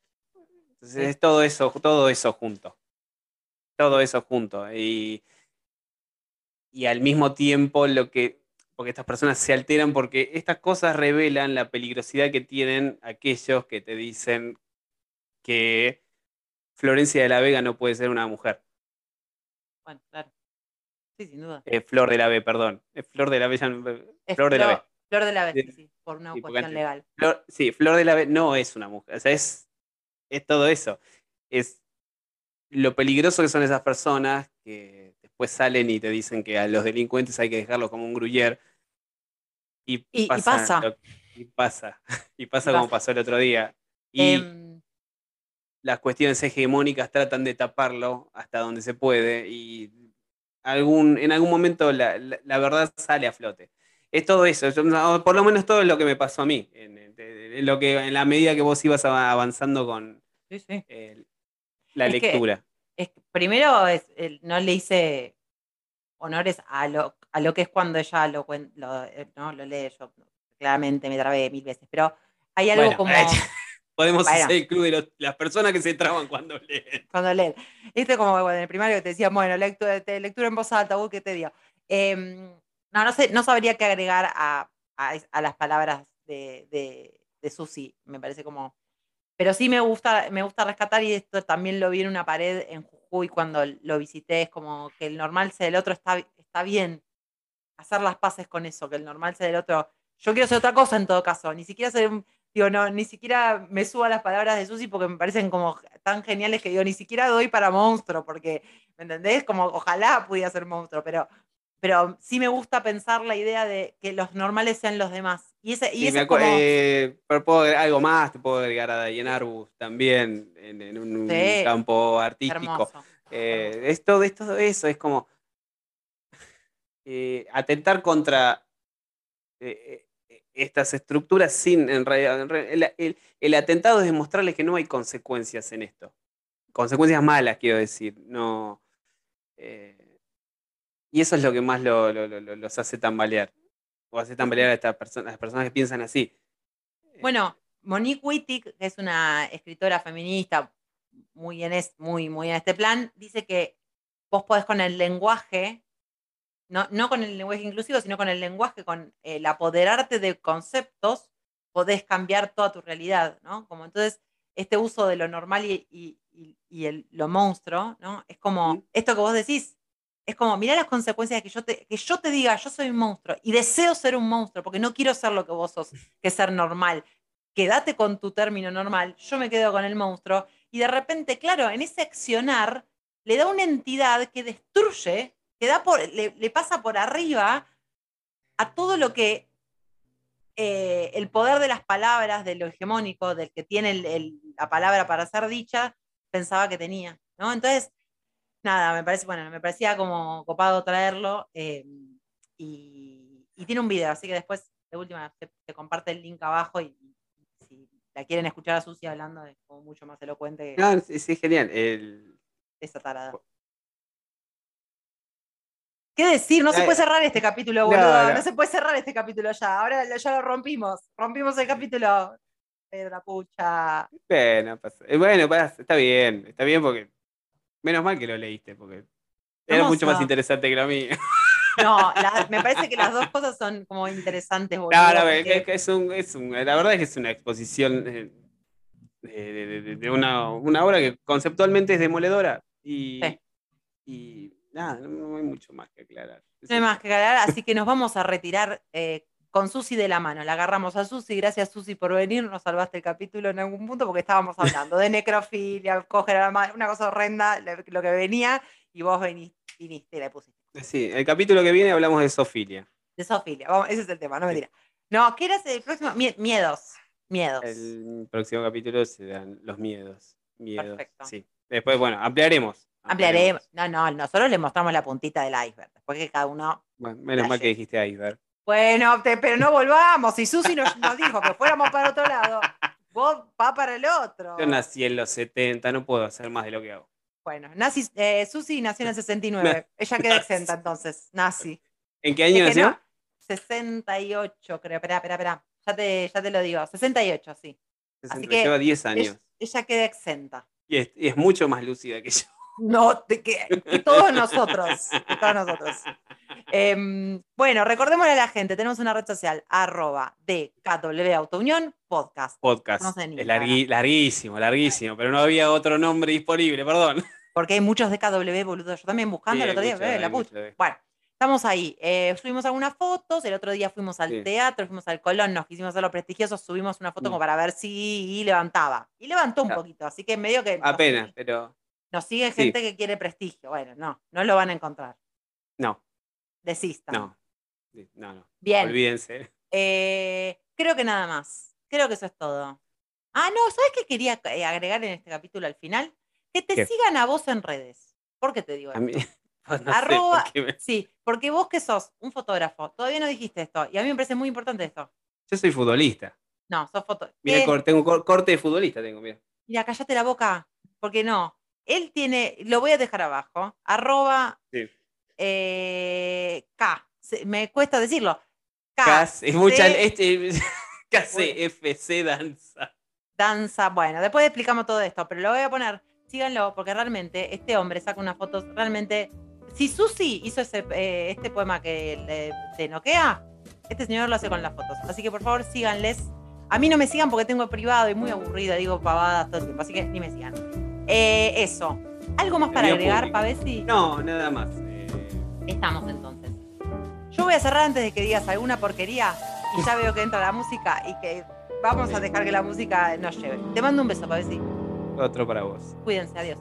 Entonces es todo eso, todo eso junto. Todo eso junto. Y, y al mismo tiempo lo que. Porque estas personas se alteran porque estas cosas revelan la peligrosidad que tienen aquellos que te dicen que Florencia de la Vega no puede ser una mujer. Bueno, claro. Sí, sin duda. Eh, Flor de la B, perdón. Es Flor de la B, ya no- Es Flor de la B. Flor de la B, Sí. sí, por una Sí, cuestión legal. Flor- sí, Flor de la B no es una mujer. O sea, es, es todo eso. Es lo peligroso que son esas personas que después salen y te dicen que a los delincuentes hay que dejarlos como un gruyer. Y, Y- y pasa. lo- y pasa. Y pasa como pasa. pasó el otro día. Y Em, las cuestiones hegemónicas tratan de taparlo hasta donde se puede. Y algún, en algún momento la, la- la verdad sale a flote. Es todo eso. yo- por lo menos todo es lo que me pasó a mí. En, en- en lo que, en la medida que vos ibas av- avanzando con sí, sí. eh, la Es lectura. Es primero es, no le hice honores a lo, a lo que es cuando ella lo, lo, eh, no, lo lee. Yo claramente me trabé mil veces, pero hay algo Bueno, como Podemos Bueno. hacer el club de los- las personas que se traban cuando leen. cuando leen. Este como bueno, en el primario que te decían, bueno, lectura, lectura en voz alta, uy, ¿qué te digo? Em, no, no sé, no sabría qué agregar a, a es- a las palabras de, de, de Susi, me parece como. Pero sí me gusta, me gusta rescatar, y esto también lo vi en una pared en Jujuy cuando lo visité, es como que el normal sea del otro está, está bien. Hacer las paces con eso, que el normal sea del otro. Yo quiero hacer otra cosa en todo caso, ni siquiera ser un, digo, no, ni siquiera me subo a las palabras de Susi porque me parecen como tan geniales que digo, ni siquiera doy para monstruo, porque, ¿me entendés? Como ojalá pudiera ser monstruo, pero, pero sí me gusta pensar la idea de que los normales sean los demás. Y ese, y Sí, ese me es como, eh, pero puedo agregar algo más, te puedo agregar a Diane Arbus también en, en un Sí. campo artístico. hermoso. Eh, es todo, es todo eso, es como eh, atentar contra eh, estas estructuras sin, en realidad, en el, el- el atentado es demostrarles que no hay consecuencias en esto. Consecuencias malas, quiero decir. No, eh, y eso es lo que más lo- lo- lo- lo- los hace tambalear. O hace tambalear a estas personas, las personas que piensan así. Eh, Bueno, Monique Wittig, que es una escritora feminista muy en, es, muy, muy en este plan, dice que vos podés con el lenguaje, no, no con el lenguaje inclusivo, sino con el lenguaje, con el apoderarte de conceptos, podés cambiar toda tu realidad, ¿no? Como entonces, este uso de lo normal y, y- el- lo monstruo, ¿no? Es como esto que vos decís, es como, mirá las consecuencias de que yo, te, que yo te diga, yo soy un monstruo y deseo ser un monstruo porque no quiero ser lo que vos sos, que ser normal. Quédate con tu término normal, yo me quedo con el monstruo y de repente, claro, en ese accionar le da una entidad que destruye, que da por, le, pasa por arriba a todo lo que eh, el poder de las palabras, de lo hegemónico, del que tiene la palabra para ser dicha, pensaba que tenía, ¿no? Entonces, nada, me parece, bueno, me parecía como copado traerlo eh, y, y tiene un video, así que después, de última, te, te comparte el link abajo y, y si la quieren escuchar a Susi hablando, es como mucho más elocuente que No, sí, sí, genial. El- esa tarada. ¿Qué decir? No se Eh, puede cerrar este capítulo, boludo. No, no. se puede cerrar este capítulo ya. Ahora ya lo rompimos. Rompimos el capítulo. Pedro la pucha. bueno, pasa- eh, bueno, pasa, está bien, está bien porque menos mal que lo leíste, porque era mucho más interesante que lo mío. No, la- me parece que las dos cosas son como interesantes, boludo. No, no, porque- es un, es un- la verdad es que es una exposición eh, de, de- de- de una, una obra que conceptualmente es demoledora y, Sí. y nada, no, no hay mucho más que aclarar. No hay más que aclarar, así que nos vamos a retirar eh, con Susi de la mano. La agarramos a Susi. Gracias, Susi, por venir. Nos salvaste el capítulo en algún punto porque estábamos hablando de necrofilia, coger a la mano, una cosa horrenda, lo, que venía, y vos viniste y la pusiste. Sí, el capítulo que viene hablamos de Sofilia. De Sofilia. Vamos, ese es el tema, no me dirá. No, ¿qué era el próximo? Mie- miedos. Miedos. El próximo capítulo serán los miedos. Miedos. Perfecto. Sí. Después, bueno, ampliaremos. Ampliaremos. No, no, nosotros le mostramos la puntita del iceberg. Después que cada uno. Bueno, menos mal que dijiste iceberg. Bueno, te- pero no volvamos. Y Susi nos, nos dijo que fuéramos para otro lado. Vos va para el otro. Yo nací en los 70, no puedo hacer más de lo que hago. Bueno, nazi, eh, Susi nació en el 69. Ella queda exenta entonces. Nazi. ¿En qué año Es nació? no, 68, creo. Espera, espera, espera. Ya te, ya te lo digo. 68, sí. así 60, que lleva 10 años. Ella, ella queda exenta. Y es, y es mucho más lúcida que yo. No, de que, que todos nosotros. que todos nosotros. Em, bueno, recordémosle a la gente, tenemos una red social, arroba de KW Autounión Podcast. Podcast. No sé ni es largui- larguísimo, larguísimo, pero no había otro nombre disponible, perdón. Porque hay muchos de KW, boludo. Yo también buscando Sí, el otro día, mucho, eh, la puta. de- Bueno, estamos ahí. Eh, subimos algunas fotos, el otro día fuimos al Sí. teatro, fuimos al Colón, nos quisimos hacer los prestigiosos, subimos una foto Mm. como para ver si levantaba. Y levantó un Claro. poquito, así que medio que Apenas, pero nos sigue Sí. gente que quiere prestigio. Bueno, no, no lo van a encontrar. no, Desistan. no. No, no. Bien. Olvídense. Eh, creo que nada más. Creo que eso es todo. Ah, no, ¿sabes qué quería eh, agregar en este capítulo al final? Que te ¿Qué? sigan a vos en redes. ¿Por qué te digo A mí, esto? no sé por Arroba- me- Sí, porque vos que sos un fotógrafo, todavía no dijiste esto, y a mí me parece muy importante esto. Yo soy futbolista. No, sos foto. Mira, cor- tengo corte de futbolista, tengo, mira. Mira, cállate la boca, porque no. Él tiene, lo voy a dejar abajo, arroba Sí. eh, K. Me cuesta decirlo. K. Cas- es mucha, este, KCFC danza. danza. Bueno, después explicamos todo esto, pero lo voy a poner. Síganlo, porque realmente este hombre saca unas fotos realmente. Si Susi hizo ese, eh, este poema que le, te noquea, este señor lo hace con las fotos. Así que por favor síganles. A mí no me sigan porque tengo privado y muy aburrida, digo pavadas todo el tiempo, así que ni me sigan. Eh, eso. ¿Algo más para agregar. Pavesi? No, nada más. eh, Estamos entonces. Yo voy a cerrar antes de que digas alguna porquería y ya veo que entra la música y que vamos a dejar que la música nos lleve. Te mando un beso, Pavesi. otro para vos. Cuídense, adiós.